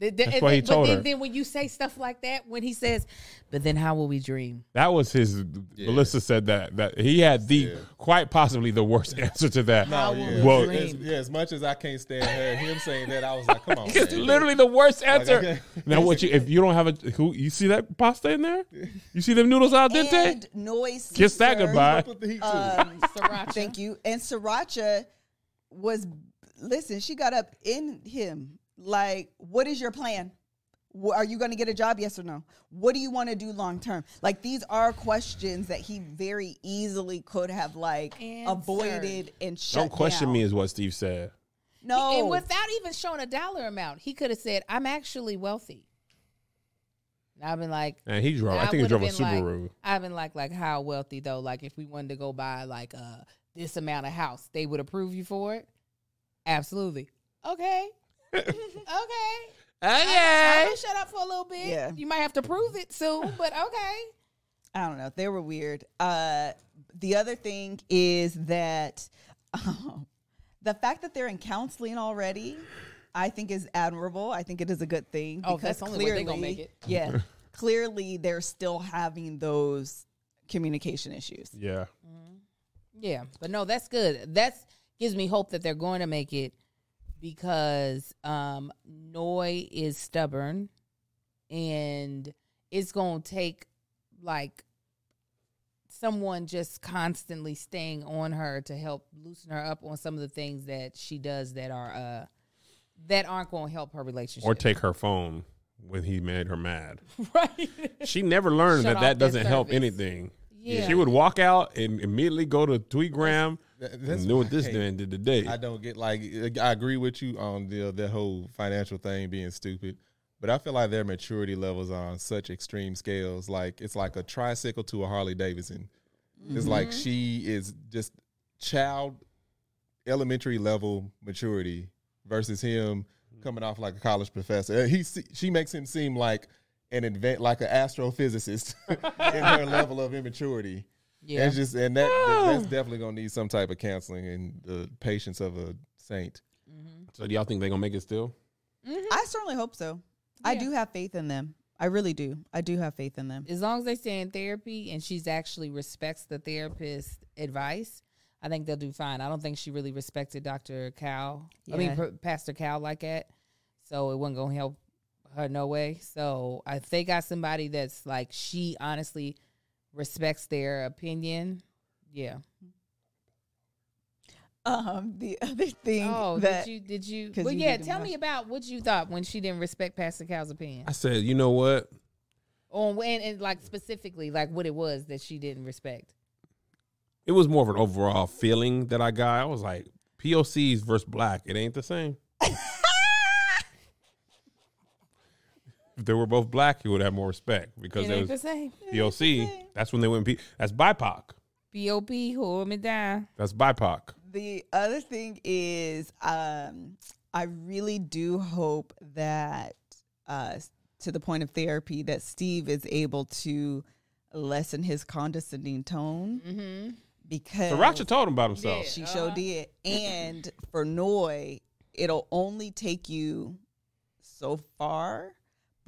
Th- th- That's and why he then- but then, her. then when you say stuff like that, when he says, "But then how will we dream?" That was his. Melissa said that that he had the Yeah. quite possibly the worst answer to that. How No, will yeah. we Well- as, yeah, as much as I can't stand her, him saying that, I was like, come on. It's man. literally the worst answer. okay. Now, what you if you don't have a who you see that pasta in there? You see them noodles al dente? and noise Kiss that sister, goodbye. Put the heat to um, Sriracha. thank you and sriracha was listen she got up in him like what is your plan are you going to get a job yes or no what do you want to do long term like these are questions that he very easily could have like Answered. avoided and shut Don't question down. me, is what Steve said. no And without even showing a dollar amount, he could have said, "I'm actually wealthy." And I've been like, And he drove. I, think he drove a been like- Subaru. I've been like, like how wealthy though? Like if we wanted to go buy like uh this amount of house, they would approve you for it. Absolutely. Okay. Okay. I, I can shut up for a little bit. Yeah. You might have to prove it soon, but okay. I don't know. They were weird. Uh, the other thing is that um, the fact that they're in counseling already, I think is admirable. I think it is a good thing. Oh, because that's the only way they gonna make it. Yeah, clearly they're still having those communication issues. Yeah. Yeah, but no, that's good. That's gives me hope that they're going to make it because um Noi is stubborn and it's going to take like someone just constantly staying on her to help loosen her up on some of the things that she does that are uh that aren't going to help her relationship. Or take her phone when he made her mad. right. She never learned Shut that that doesn't help anything. Yeah. She would walk out and immediately go to Tweetgram That- and that's knew what this man did today. I don't get like uh, I agree with you on the that whole financial thing being stupid, but I feel like their maturity levels are on such extreme scales. Like it's like a tricycle to a Harley Davidson. It's like mm-hmm. she is just child elementary level maturity versus him mm. coming off like a college professor. Uh, He she makes him seem like an advent like an astrophysicist in her level of immaturity. Yeah. It's just and that that- that's definitely gonna need some type of counseling and the patience of a saint. Mm-hmm. so do y'all think they're gonna make it still? Mm-hmm. I certainly hope so. I do have faith in them. I really do. I do have faith in them. as long as they stay in therapy and she's actually respects the therapist's advice, I think they'll do fine. I don't think she really respected Dr. Cal. I mean, P- Pastor Cal like that. So it wasn't going to help her no way. So if they got somebody that's like, she honestly respects their opinion, yeah. Um, the other thing Oh, that did you, did you, 'cause well, you yeah, tell watch- me about what you thought when she didn't respect Pastor Cal's opinion. I said, you know what? On when, and like specifically, like what it was that she didn't respect. It was more of an overall feeling that I got. I was like, POCs versus black, it ain't the same. if they were both black, he would have more respect because It they ain't was the same. POC. That's when they went. P- that's BIPOC. B.O.B. hold me down. That's BIPOC. The other thing is, um, I really do hope that, uh, to the point of therapy, that Steve is able to lessen his condescending tone Mm-hmm. because Sriracha told him about himself. she sure did. And for Noi, it'll only take you so far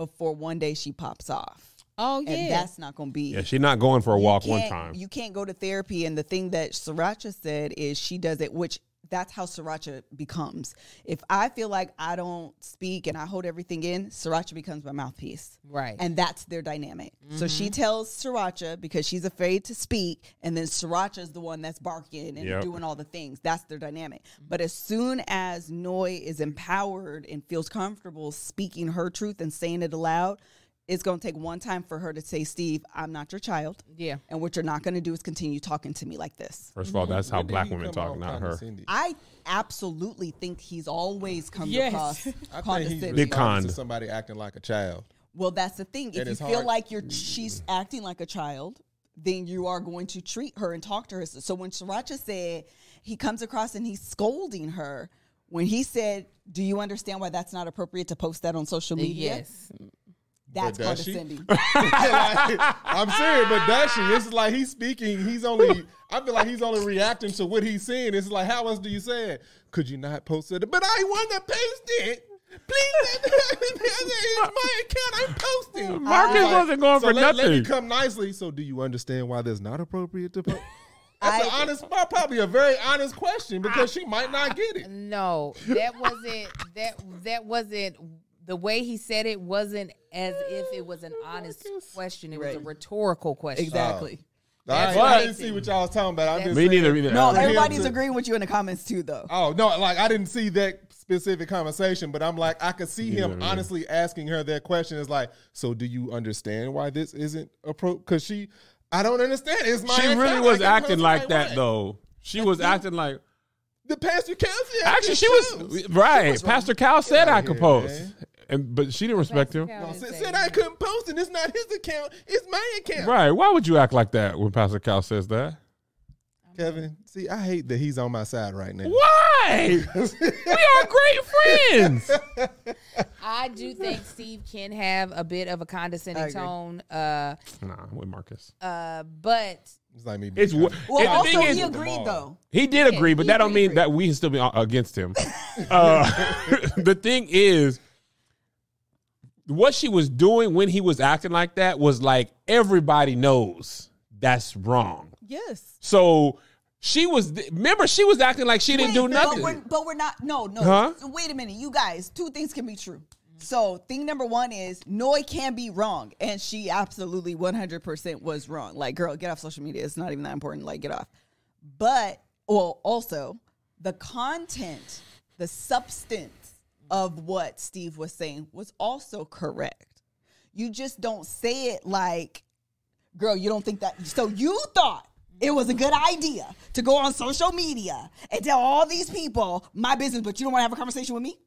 before one day she pops off. Oh yeah. and that's not going to be. Yeah, she's not going for a walk one time. You can't go to therapy. And the thing that Sriracha said is she does it, which that's how Sriracha becomes. If I feel like I don't speak and I hold everything in, Sriracha becomes my mouthpiece. Right. And that's their dynamic. So she Mm-hmm. tells Sriracha because she's afraid to speak, and then Sriracha is the one that's barking and Yep. doing all the things. That's their dynamic. But as soon as Noi is empowered and feels comfortable speaking her truth and saying it aloud, it's going to take one time for her to say, Steve, I'm not your child. Yeah. And what you're not going to do is continue talking to me like this. First of all, mm-hmm. that's how When black women talk, off not her. I absolutely think he's always come Yes. across I think he's condescending. Big responding con. to somebody acting like a child. Well, that's the thing. If And you it's feel hard- like you're she's acting like a child, then you are going to treat her and talk to her. So when Sriracha said he comes across and he's scolding her, when he said, "Do you understand why that's not appropriate to post that on social media?" Yes. That's But does she? condescending. Like, I'm serious, but does she? It's like he's speaking. He's only. I feel like he's only reacting to what he's saying. It's like, how else do you say it? Could you not post it? But I want to post it. Please, it's my account. I'm posting. Marcus Like, wasn't going so for let, Let me nothing. come nicely. So, do you understand why that's not appropriate to post? That's an honest, probably a very honest question because she might not get it. No, that wasn't that that wasn't the way he said it wasn't as if it was an honest question. It was a rhetorical question. exactly. All right, That's I didn't see what y'all was talking about. I'm just Me saying- neither. either. No, everybody's agreeing with you in the comments too, though. Oh no, like I didn't see that specific conversation, but I'm like I could see him Neither, honestly asking her that question. Is like, so do you understand why this isn't appropriate? Because she, I don't understand. It's my she really account. was I can acting like that way. though. She was acting like The pastor Kelsey. actually she was right. Pastor Cal said I could here, post, man. And but she didn't respect him. No, said, said I couldn't post it. It's not his account. It's my account. Right? Why would you act like that when Pastor Cal says that? Kevin, see, I hate that he's on my side right now. Why? we are great friends. I do think Steve can have a bit of a condescending tone, uh, Nah, I'm with Marcus. uh, but It's like me. being It's w- kind Well, and the also thing he is, agreed though. He did agree, but he that don't agreed. mean that we can still be against him. uh, the thing is, what she was doing when he was acting like that was like everybody knows that's wrong. Yes. So she was. Remember, she was acting like she didn't do nothing. But we're, but we're not. No, no. Huh? Wait a minute, you guys. Two things can be true. So thing number one is Noi can be wrong, and she absolutely one hundred percent was wrong. Like, girl, get off social media. It's not even that important. Like, get off. But well, also the content, the substance of what Steve was saying was also correct. You just don't say it like, girl, you don't think that. So you thought it was a good idea to go on social media and tell all these people my business, but you don't want to have a conversation with me?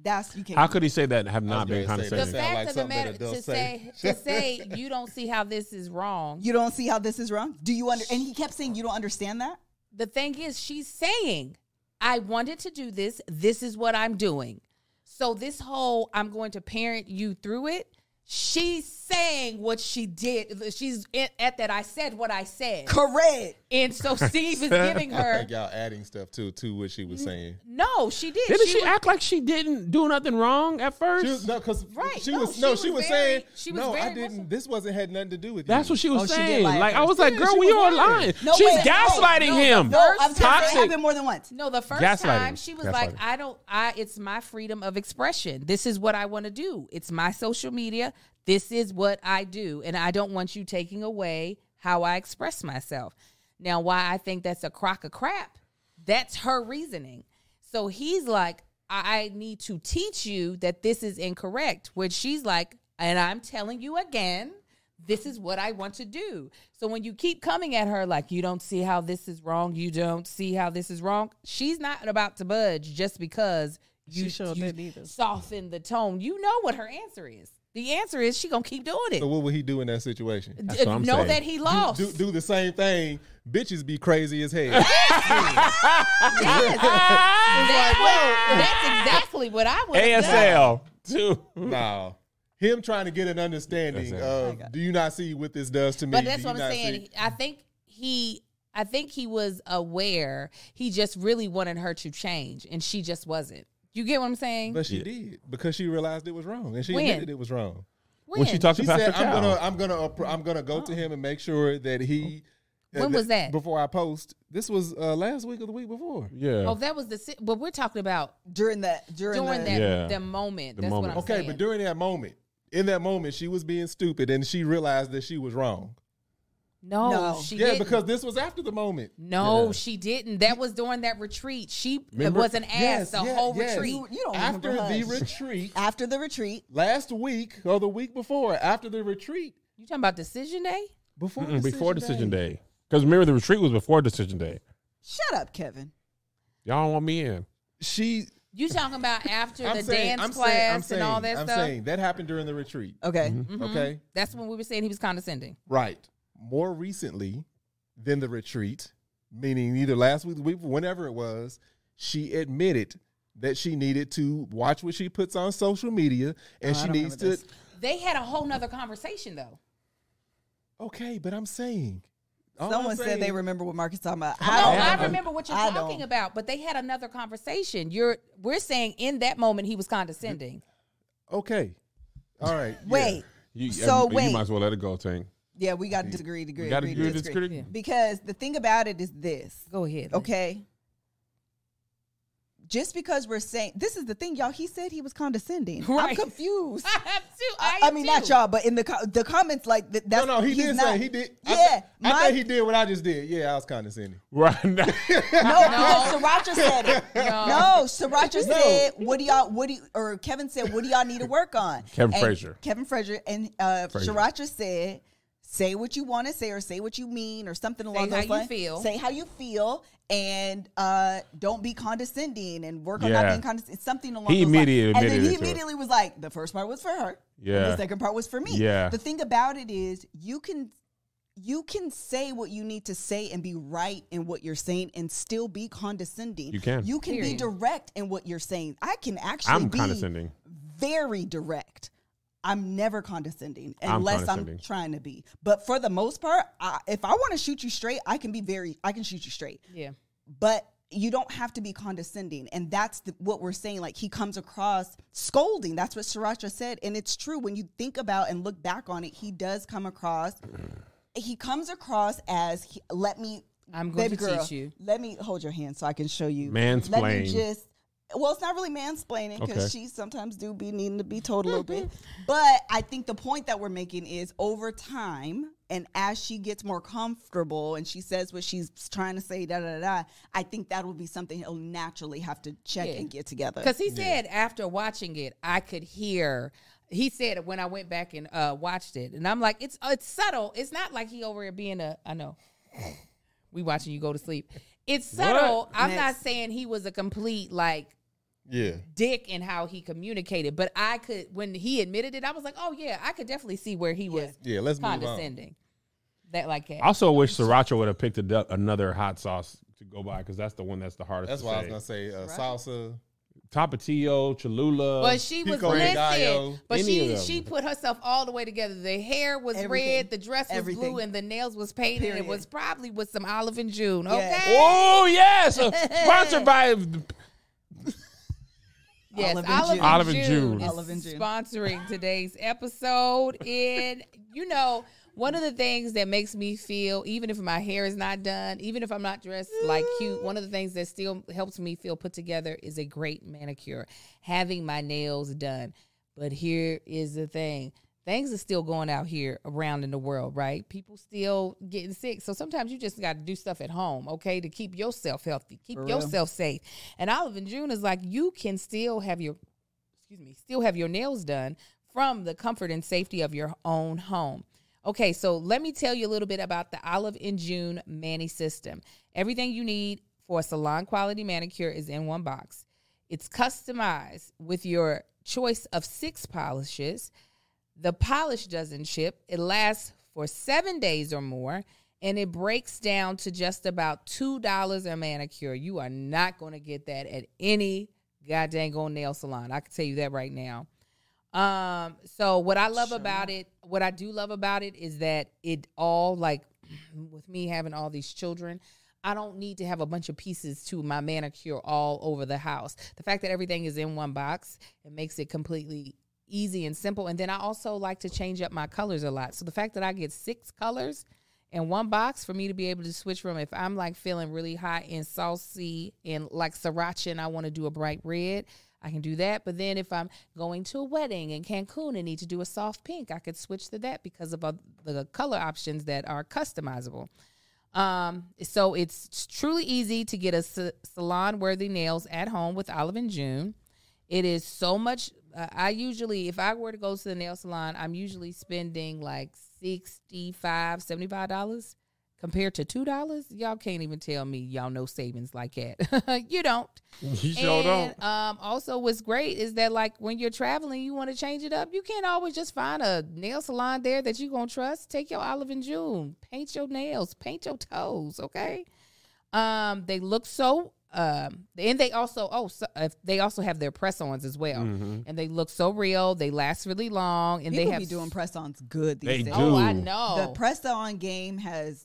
That's you can't. How could he say that and have not been gonna say the fact like of the that matter adults to say say. to say you don't see how this is wrong. you don't see how this is wrong? Do you under? And he kept saying you don't understand that. the thing is, she's saying, I wanted to do this. This is what I'm doing. So, this whole I'm going to parent you through it, she's saying what she did. She's at at that I said what I said. Correct. And so, Steve is giving I her, think y'all adding stuff to to what she was saying. no, she did. Didn't she, was- act like she didn't do nothing wrong at first? She was no, because Right, she no, was she no, was she was very- saying she was no, I didn't. Muslim. This wasn't had nothing to do with That's what she was Oh, saying. lie at like I was like, girl, she we was are lying. lying. No, She's wait, gaslighting no, him. No, I'm First saying Toxic. it happened more than once. No, the first Gaslighting. time she was like, I don't I it's my freedom of expression. This is what I want to do. It's my social media. This is what I do. And I don't want you taking away how I express myself. Now, why I think that's a crock of crap, that's her reasoning. So he's like, I need to teach you that this is incorrect. Which she's like, and I'm telling you again, this is what I want to do. So when you keep coming at her like you don't see how this is wrong, you don't see how this is wrong, she's not about to budge just because you, sure you soften the tone. You know what her answer is. The answer is she gonna keep doing it. So what would he do in that situation? That's what I'm know saying. that he lost. Do, do the same thing. Bitches be crazy as hell. that's, what- that's exactly what I would. ASL too. no. Him trying to get an understanding That's it. of do you not see what this does to me? But that's what I'm saying. see- I think he I think he was aware. He just really wanted her to change and she just wasn't. You get what I'm saying? But she did because she realized it was wrong and she When? admitted it was wrong. when she talked She to Pastor said, "I'm gonna, I'm gonna, I'm gonna go to him and make sure that he." uh, When was that? Before I post. This was uh, last week or the week before. yeah. Oh, that was the. si- But we're talking about during that during, during the, that Yeah. the moment. The That's moment. what I'm Okay, saying. but during that moment, in that moment, she was being stupid and she realized that she was wrong. No, No. she yeah, didn't. because this was after the moment. no, Yeah. she didn't. That was during that retreat. She Remember- wasn't asked Yes, the yeah, whole yes. retreat. You, you don't After the Hush. retreat, after the retreat. last week or the week before, after the retreat, You talking about decision day? before Mm-mm, before decision day. Because remember, the retreat was before decision day. Shut up, Kevin. Y'all don't want me in. she. You talking about after the saying, dance I'm class saying, I'm and saying, all that I'm stuff? saying that happened during the retreat. Okay. Mm-hmm. Okay, That's when we were saying he was condescending. right. More recently than the retreat, meaning either last week, the week, whenever it was, she admitted that she needed to watch what she puts on social media, and Oh, she needs to. this. They had a whole nother conversation though. Okay, but I'm saying. all Someone I'm said saying- they remember what Marcus talking about. No, I don't. I remember what you're I talking don't. about, but they had another conversation. You're we're saying in that moment he was condescending. Okay. All right. yeah. Wait. You, So you wait. might as well let it go, Tank. Yeah, we got to disagree, disagree, gotta agree, agree to disagree. disagree. Because the thing about it is this. Go ahead. Okay. Just because we're saying this is the thing, y'all. He said he was condescending. I'm confused. I have too. I, I, I mean, not y'all, but in the co- the comments, like th- that's No, no, he did not- say he did. I Yeah, th- I, my- think he did what I just did. Yeah, I was condescending. Right now. No, because Sriracha said it. No. No, Sriracha said, "What do y'all? What do you, or Kevin said, what do y'all need to work on?" Kevin And Frazier. Kevin Frazier, and uh, Frazier. Sriracha said, "Say what you want to say, or say what you mean, or something along how those you lines. feel. Say how you feel, and uh, don't be condescending, and work on not being condescending. Something along He those lines." immediately And then admitted he it to her. immediately was like, "The first part was for her. and Yeah. the second part was for me." Yeah. The thing about it is, you can you can say what you need to say and be right in what you're saying and still be condescending. You can. You can be direct in what you're saying. I can actually I'm be condescending. very direct. I'm never condescending I'm unless I'm, trying to be. But for the most part, I, if I want to shoot you straight, I can be very I can shoot you straight. Yeah. But you don't have to be condescending. And that's the, what we're saying. Like he comes across scolding. That's what Sriracha said. And it's true. When you think about and look back on it, he does come across, he comes across as, he, let me, I'm going baby to girl, teach you. Let me hold your hand so I can show you. Let me just, well, it's not really mansplaining because Okay. she sometimes do be needing to be told a little bit. But I think the point that we're making is over time, and as she gets more comfortable and she says what she's trying to say, da da da, da I think that will be something he'll naturally have to check Yeah. and get together. Because he said after watching it, I could hear. He said when I went back and uh, watched it, and I'm like, it's it's subtle. It's not like he over here being a. I know. We watching you go to sleep. It's subtle. I'm not saying he was a complete like Yeah. dick in how he communicated, but I could when he admitted it, I was like, oh yeah, I could definitely see where he was Yeah, let's move condescending. That like that. I also wish Sriracha would have picked a, another hot sauce to go by because that's the one that's the hardest. That's to why I was gonna say uh, salsa. Tapatio, Cholula. But she was Pico de. Gallo, But she she put herself all the way together. The hair was Everything. red, the dress was Everything. blue, and the nails was painted. It was probably with some olive and June. Yeah. Okay. oh yes, uh, sponsored by. Yes, Olive and Olive, June. and Olive and June, June. is Olive and June. sponsoring today's episode. And you know, one of the things that makes me feel, even if my hair is not done, even if I'm not dressed like cute, one of the things that still helps me feel put together is a great manicure, having my nails done. But here is the thing. Things are still going out here around in the world, right? People still getting sick. So sometimes you just got to do stuff at home, okay, to keep yourself healthy, keep yourself safe. And Olive and June is like you can still have your excuse me, still have your nails done from the comfort and safety of your own home. Okay, so let me tell you a little bit about the Olive and June Mani system. Everything you need for a salon quality manicure is in one box. It's customized with your choice of six polishes. The polish doesn't chip, It lasts for seven days or more, and it breaks down to just about two dollars a manicure. You are not going to get that at any goddamn go nail salon. I can tell you that right now. Um, so what I love about it, what I do love about it is that it all like with me having all these children, I don't need to have a bunch of pieces to my manicure all over the house. The fact that everything is in one box, it makes it completely easy and simple. And then I also like to change up my colors a lot. So the fact that I get six colors in one box for me to be able to switch from if I'm like feeling really hot and saucy and like sriracha and I want to do a bright red, I can do that. But then if I'm going to a wedding in Cancun and need to do a soft pink, I could switch to that because of the color options that are customizable. Um, so it's truly easy to get a salon worthy nails at home with Olive and June. It is so much. Uh, I usually, if I were to go to the nail salon, I'm usually spending like 65 $75 compared to $2. Y'all can't even tell me y'all know savings like that. you don't. You sure and, don't. Um, also, what's great is that, like, when you're traveling, you want to change it up. You can't always just find a nail salon there that you're going to trust. Take your Olive and June, paint your nails, paint your toes, okay? Um, they look so um and they also oh so, uh, they also have their press-ons as well Mm-hmm. and they look so real they last really long and People they have be doing press-ons good these They days. do. oh i know The press-on game has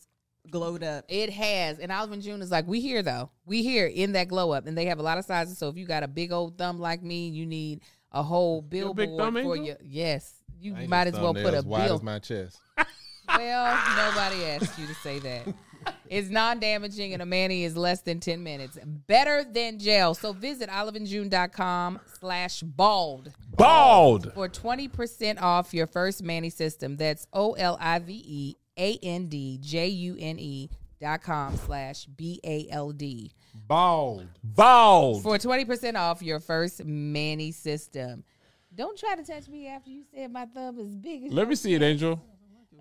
glowed up. it has and olive and june is like we here though we here in that glow up and they have a lot of sizes so if you got a big old thumb like me you need a whole You're a billboard big for Angel? you yes you might as well put a thumbnails wide bill as my chest. well nobody asked you to say that it's non-damaging and a mani is less than 10 minutes better than gel so visit oliveandjune.com slash bald Bald. for 20% off your first mani system that's o-l-i-v-e-a-n-d-j-u-n-e dot com slash b-a-l-d Bald. Bald. for 20% off your first mani system don't try to touch me after you said my thumb is big as Let me see it, Angel.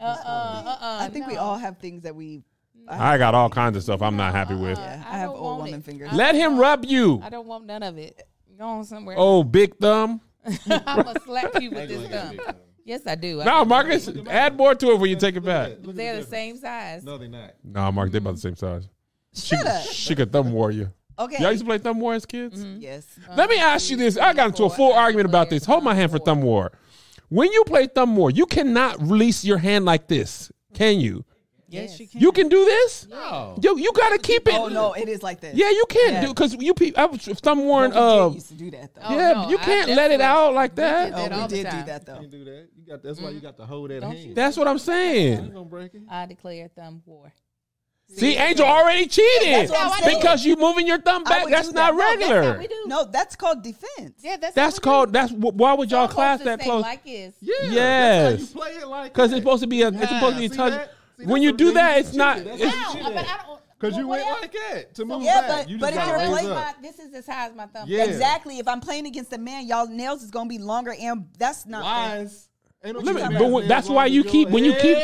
uh, uh, uh, uh, I think we all have things that we. I got all kinds of stuff I'm not happy with. Yeah, I I, have old woman it. fingers. Let him rub you. I don't want none of it. Go on somewhere. Oh, big thumb. I'm gonna slap you with this thumb. Yes, I do. I No, do. Marcus, add more to it when you take it back. They're the same size. No, they're not. No, Mark, they're about the same size. Shut up. She could thumb warrior. Okay. Y'all used to play thumb war as kids? Mm-hmm. Yes. Let me ask you this. I got into a full argument about this. Hold my hand for thumb war. When you play thumb war, you cannot release your hand like this, can you? Yes, you can. You can do this. No. You you gotta keep it. Oh no, it is like this. Yeah, you can't Yeah. do because you pe- I was thumb warring. No, we Uh, used to do that though. Oh, yeah, no, you I can't let it definitely- out like did that. that Oh, all we the did do time. that though. You do that. You got. That's why you got to hold that Don't hand. That's what I'm You saying. gonna break it? I declare thumb war. See, Angel already cheated That's what I'm saying. because you moving your thumb back. would That's do not that. No, that's regular. That's how we do. No, that's called defense. Yeah, that's That's how we called. do. That's wh- why would y'all Supposed class to that say close? Like is. Yeah. Yes. That's how you play it like. Because that. it's supposed to be a. It's supposed to be a See touch. that? See, When you do that, it's not. That's how but I don't. Cause you what went else? like that to move Yeah, back. but- you but if you're playing my, this is as high as my thumb. Yeah. Exactly. If I'm playing against a man, y'all nails is gonna be longer, and that's not fair. Lies. Ain't no Let but when- that's why you keep- when you keep-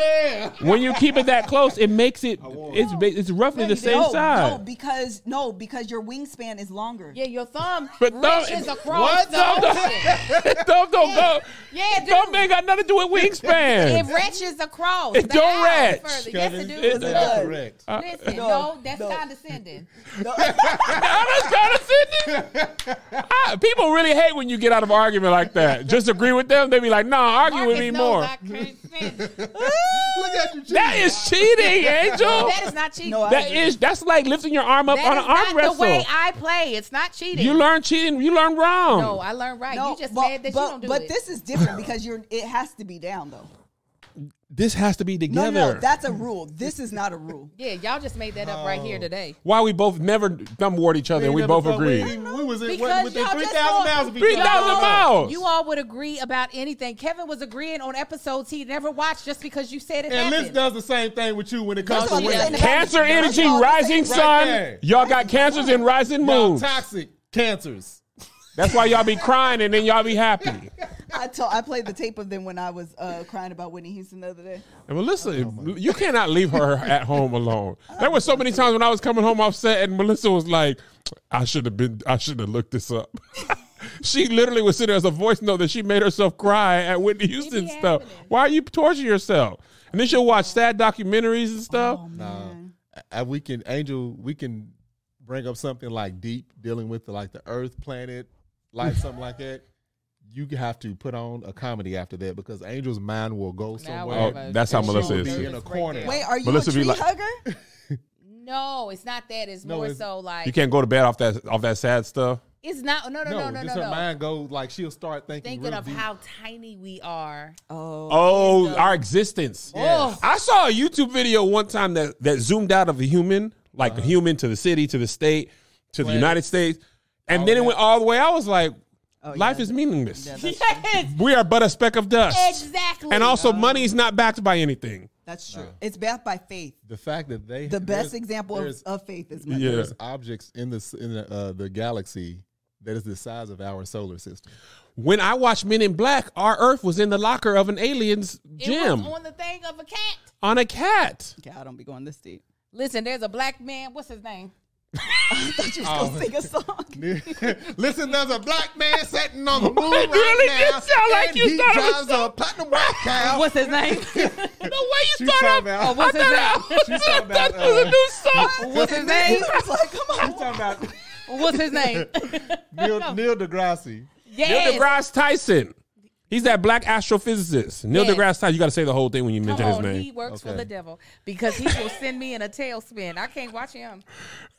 when you keep it that close, it makes it. It's it's roughly the same no, size. No, because no, because your wingspan is longer. Yeah, your thumb But thumb- reaches across What? the Thumb- ocean. thumb don't go. Yeah, dude. Thumb ain't got nothing to do with wingspan. It reaches across. It don't eye retch. further. Yes, it do. It- does. Correct. Uh, Listen, No, no, that's no. condescending. No, That's condescending. I- People really hate when you get out of an argument like that. Just agree with them. They be like, "Nah, argue with me more." I can't stand it. Look at you cheating. That is cheating, Angel. That is not cheating. No, That is that's like lifting your arm up That on an arm not wrestle. the way I play. It's not cheating. you learn cheating. You learn wrong. No, I learned right. no, you just but, mad that but, you don't do but it. this is different because you're. It has to be down though. This has to be No, together. no, that's a rule. This is not a rule. yeah, y'all just made that up right here oh. today. Why we both never thumb ward each other and we both agreed. We, we was in Because within y'all three just thousand miles of each 3,000 other. miles. You all would agree about anything. Kevin was agreeing on episodes he never watched just because you said it And Liz happened. does the same thing with you when it comes That's to I'm women. saying about- Cancer energy, rising same. Right sun. there. Y'all got cancers and rising Y'all moons. toxic cancers. That's why y'all be crying and then y'all be happy. I told. I played the tape of them when I was uh, crying about Whitney Houston the other day. And Melissa, you cannot leave her at home alone. There were so many times when I was coming home upset, and Melissa was like, "I should have been. I should have looked this up." she literally was sitting there as a voice note that she made herself cry at Whitney Houston stuff. happening. Why are you torturing yourself? And then she'll watch sad documentaries and stuff. Nah, uh, we can Angel. We can bring up something like deep, dealing with the, like the Earth, planet, life, something like that. You have to put on a comedy after that because Angel's mind will go somewhere. Oh, that's how Melissa is. be in a corner. Wait, are you Melissa a be tree like- hugger? No, it's not that. It's No, more it's- so like You can't go to bed off that off that sad stuff. It's not. No, no, no, no, just no, her no. mind go like she'll start thinking. Thinking real of deep. how tiny we are. Oh, Oh, our existence. Oh. I saw a YouTube video one time that, that zoomed out of a human, like Uh-huh. a human to the city, to the state, to the United States. And All then it went all the way. I was like, Oh, life yeah. is meaningless. Yeah, Yes, We are but a speck of dust. exactly. And also, money is not backed by anything. that's true. It's backed by faith. the fact that they The best example of, there's- of faith is money. Yeah. there's objects in the in the, uh, the galaxy that is the size of our solar system. When I watched Men in Black, our Earth was in the locker of an alien's it gym was on the thing of a cat. on a cat. Okay, I don't be going this deep. Listen, there's a black man. What's his name? I thought you was Oh. gonna sing a song. Listen, there's a black man sitting on the moon It right really did now, sound like and you he thought it was drives a platinum white cow. What's his name? No way you She's start talking up. oh, about. what's his name? She's talking about. That was a Uh, new song. What's his name? Like, come on. she's talking about What's his name? Neil, Neil deGrasse. Neil deGrasse Tyson. He's that black astrophysicist. Neil Yes. deGrasse Tyson. You got to say the whole thing when you mention Come his name. he works for the devil because he will send me in a tailspin. I can't watch him.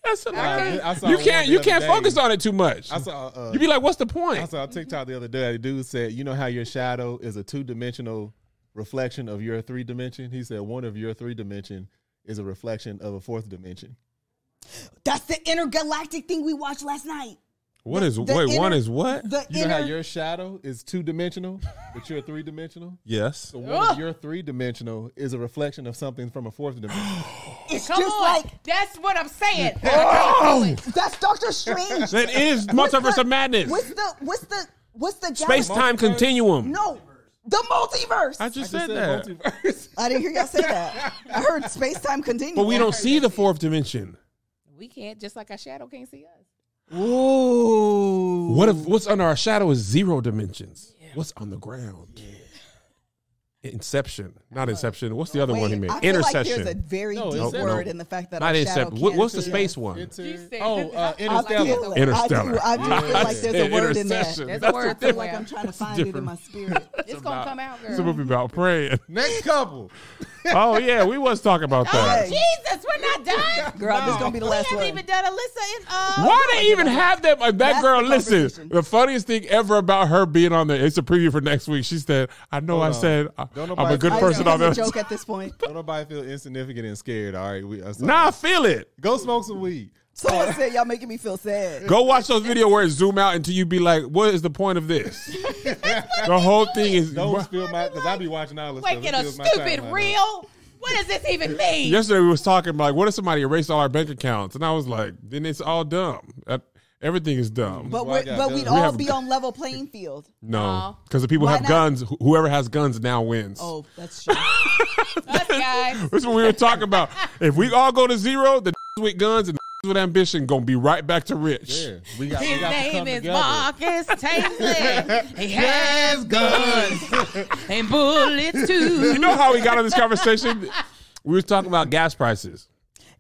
That's a Okay. I saw You can't. You can't day. focus on it too much. I saw. Uh, You be like, "What's the point?" I saw a TikTok the other day. A dude said, "You know how your shadow is a two dimensional reflection of your three dimension." He said one of your three dimension is a reflection of a fourth dimension. That's the intergalactic thing we watched last night. What is? the Wait, one is what? The You know how your shadow is two dimensional, but you're three dimensional. Yes. So one of your three dimensional is a reflection of something from a fourth dimension. it's Come just on. like That's what I'm saying. I can't do it. that's Doctor Strange. That is multiverse the- of madness. What's the what's the what's the space time continuum. No, the multiverse. I I, just I said that. multiverse. I didn't hear y'all say that. I heard space time continuum. But we don't see the fourth dimension. We can't, just like our shadow can't see us. Ooh. What if what's under our shadow is zero dimensions? What's on the ground? Inception, not Inception. What's the other one he made? I feel like there's a very No, deep Inception. word in the fact that not shadow Inception. What, what's the space us. one? Inter- You said- oh, uh, I feel Interstellar. Interstellar. I do, I do feel like there's a word in there. Intercession. There's a word a I feel like. I'm trying to find it in my spirit. It's gonna come out, It's a girl. movie about praying. Next couple. oh yeah, we was talking about Oh that. Hey. Jesus, we're not done. Girl, this is gonna be the last We last haven't one. even done Alyssa and uh. Why do they even have that? Like, that That's girl, the listen. conversation. The funniest thing ever about her being on there. It's a preview for next week. She said, "I know Hold I on. said I, Don't I'm nobody- a good I person think on it's a this." joke at this point. Don't nobody feel insignificant and scared. All right, we, I'm sorry. Nah, I feel it. go smoke some weed. Someone said y'all making me feel sad. Go watch those video where it zoom out until you be like, "What is the point of this?" the whole thing is. Don't spill my because I be watching all this Wait, stuff. get a stupid timeline reel. What does this even mean? Yesterday we was talking like, "What if somebody erased all our bank accounts?" And I was like, "Then it's all dumb. That- everything is dumb." But why we're, but we'd We all have- be on level playing field. no, No. because the people Why have not? guns. wh- Whoever has guns now wins. Oh, that's true. Us guys. That's what we were talking about. If we all go to zero, the with guns and with ambition gonna be right back to rich. Yeah, we got. we His got to name come is together. Marcus Taylor. He has guns and bullets too. You know how we got on this conversation? We were talking about gas prices.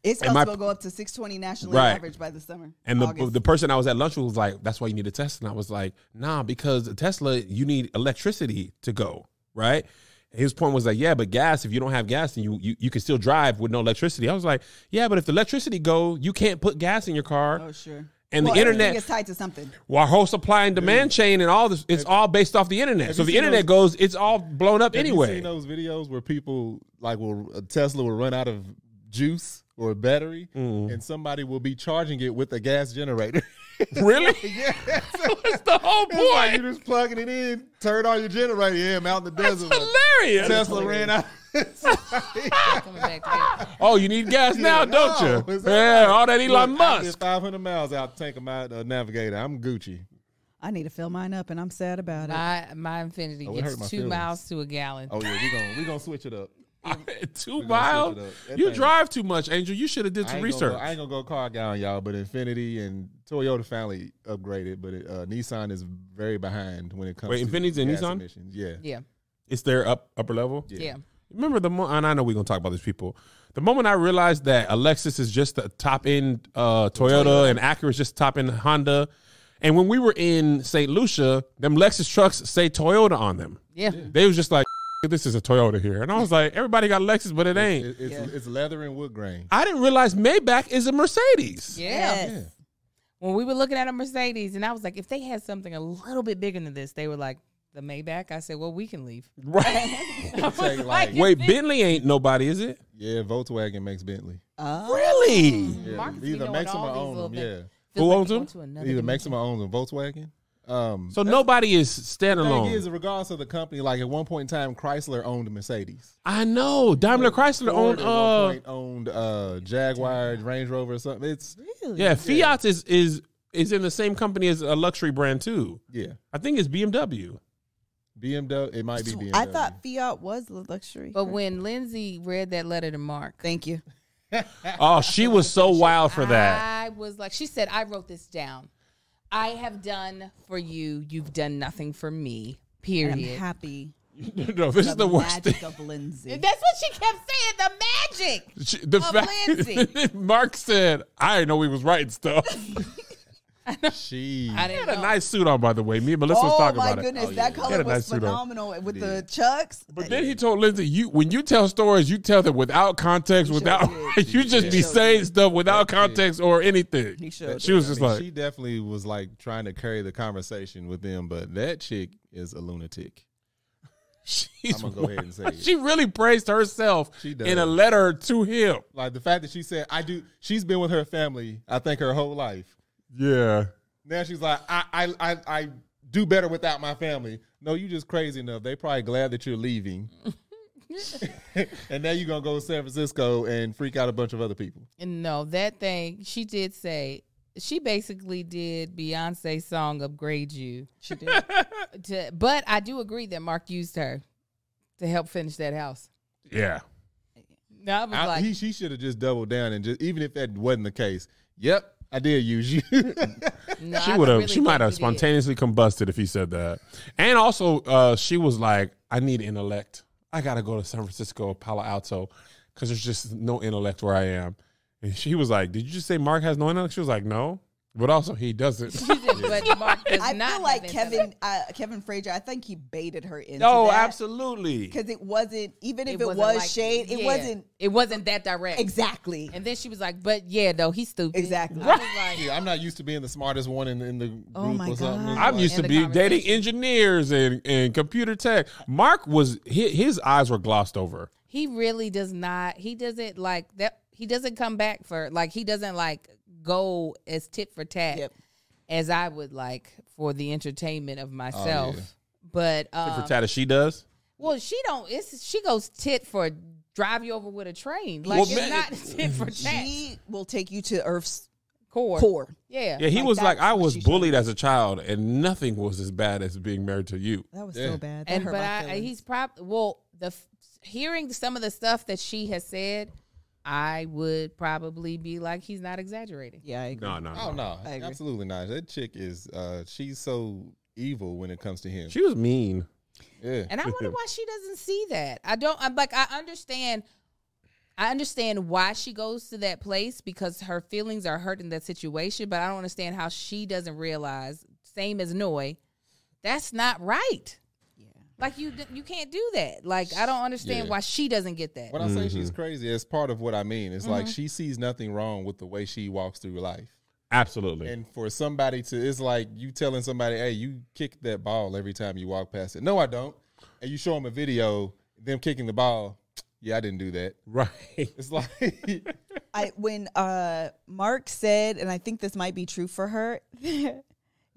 It's And supposed to go up to 620 nationally Right. average by the summer. And the August. the person I was at lunch with was like, "That's why you need a Tesla." And I was like, "Nah, because Tesla, you need electricity to go, right?" His point was like, "Yeah, but gas. If you don't have gas, then you you, you can still drive with no electricity." I was like, "Yeah, but if the electricity go, you can't put gas in your car." oh, sure. And well, the internet, is tied to something. well, our whole supply and demand chain and all this, it's all based off the internet. So if the seen internet goes, it's all blown up Have you anyway. seen those videos where people like will a Tesla will run out of juice or battery, Mm. and somebody will be charging it with a gas generator. really? yeah, That's the whole It's like point. you just plugging it in, turn on your generator. Yeah, I'm out in the That's desert. hilarious. Tesla ran out. Coming back together. Oh, you need gas now, No, don't you? Yeah, all right. all that Elon Look, I Musk. 500 miles out to take him out uh, navigator. I'm Gucci. I need to fill mine up, and I'm sad about it. My my Infiniti Oh, it gets my two feelings. miles to a gallon. Oh yeah, we gonna we gonna switch it up. Two gonna miles. switch it up. That You thing- drive too much, Angel. You should have did some research. go, I ain't gonna go car guy on y'all, but Infiniti and Toyota finally upgraded, but it, uh, Nissan is very behind when it comes. Wait, to Infiniti's and Nissan? emissions. Yeah, Yeah, it's their up upper level. yeah. Remember the mo- and I know we're gonna talk about these people. The moment I realized that a Lexus is just the top end uh, Toyota, and Acura is just top end Honda, and when we were in St. Lucia, them Lexus trucks say Toyota on them. Yeah. They was just like, "This is a Toyota here," and I was like, "Everybody got Lexus, but it ain't." It- it's Yeah. it's leather and wood grain. I didn't realize Maybach is a Mercedes. Yeah. Yes. Yeah. when we were looking at a Mercedes, and I was like, if they had something a little bit bigger than this, they were like the Maybach. I said, well, we can leave. Right. I was like, like, Wait, Bentley ain't nobody, is it? Yeah, Volkswagen makes Bentley. Oh. Really? Yeah, Marcus be either knowing makes them or these own little them. Yeah, Who like owns them? going to either makes them or owns them. Volkswagen. Um, So nobody is the thing standalone. is, regardless of the company, like at one point in time, Chrysler owned Mercedes. I know. Daimler Chrysler Ford owned at one uh point owned uh, Jaguar, Range Rover, or something. It's Really? yeah, Fiat is is is in the same company as a luxury brand too. yeah, I think it's BMW. BMW. It might be BMW. I thought Fiat was the luxury. But when Lindsey read that letter to Mark, Thank you. Oh, she was so wild for that. I was like, she said, I wrote this down. I have done for you. You've done nothing for me. And Period. I'm happy. no, this is the worst thing. of Lindsey. That's what she kept saying. The magic. She, the Of fact Lindsey. Mark said, "I know he was right stuff." She. I he didn't had a know. nice suit on, by the way. Me and Melissa was oh talking my about goodness, it. that He color had a was nice suit on. phenomenal with the chucks. But then he told Lindsey, "You when you tell stories, you tell them without context, without did. you just be He sure saying did. stuff without context or anything." He sure she was I just mean, like, she definitely was like trying to carry the conversation with them, but that chick is a lunatic. she's I'm gonna go ahead and say it. She really praised herself She does. in a letter to him. Like the fact that she said, "I do." She's been with her family, I think, her whole life. Yeah. Now she's like, I, I, I, I do better without my family. No, you just crazy enough. They probably glad that you're leaving. and now you're gonna go to San Francisco and freak out a bunch of other people. And no, that thing, she did say, she basically did Beyonce's song Upgrade You. She did. To, but I do agree that Mark used her to help finish that house. Yeah. No, I was I, like, he, she should have just doubled down and just, even if that wasn't the case, yep, I did use you. no, She would have. really she might have he did. spontaneously combusted if he said that. And also, uh, she was like, "I need intellect. I gotta go to San Francisco, Palo Alto, because there's just no intellect where I am." And she was like, "Did you just say Mark has no intellect?" She was like, "No." But also, he doesn't. She did, but Mark does I not feel have like intellect. Kevin uh, Kevin Frazier. I think he baited her into no, that absolutely. because it wasn't even if it, wasn't was like- shade, it yeah, wasn't It wasn't that direct. exactly. And then she was like, "But yeah, though he's stupid." Exactly. I was like, Yeah, I'm not used to being the smartest one in, in the group Oh my or something. God. It's I'm like- used to in the be dating conversation. engineers and, and computer tech. Mark was his, his eyes were glossed over. he really does not. He doesn't like that. He doesn't come back for like. He doesn't like go as tit for tat Yep. as I would like for the entertainment of myself. yeah. But um, For tat as she does. well, she don't. It's she goes tit for drive you over with a train. Like Well, it's man- not tit for tat. She will take you to Earth's core. core. Yeah. Yeah, he Like, was like, I was bullied as a child, and nothing was as bad as being married to you. That was Yeah. so bad. That and hurt but my I, he's probably well the f- hearing some of the stuff that she has said, I would probably be like he's not exaggerating. yeah, I agree. No, no, Oh no. no, I agree. absolutely not. That chick is uh she's so evil when it comes to him. She was mean. yeah. And I wonder why she doesn't see that. I don't. I'm like I understand. I understand why she goes to that place because her feelings are hurt in that situation, but I don't understand how she doesn't realize. Same as Noi, that's not right. Yeah. Like you, you can't do that. Like I don't understand Yeah. why she doesn't get that. When I say she's crazy, it's part of what I mean. It's Mm-hmm. like she sees nothing wrong with the way she walks through life. Absolutely. And for somebody to, it's like you telling somebody, "Hey, you kick that ball every time you walk past it." No, I don't. And you show them a video, them kicking the ball. Yeah, I didn't do that. right. It's like, I when uh Mark said, and I think this might be true for her.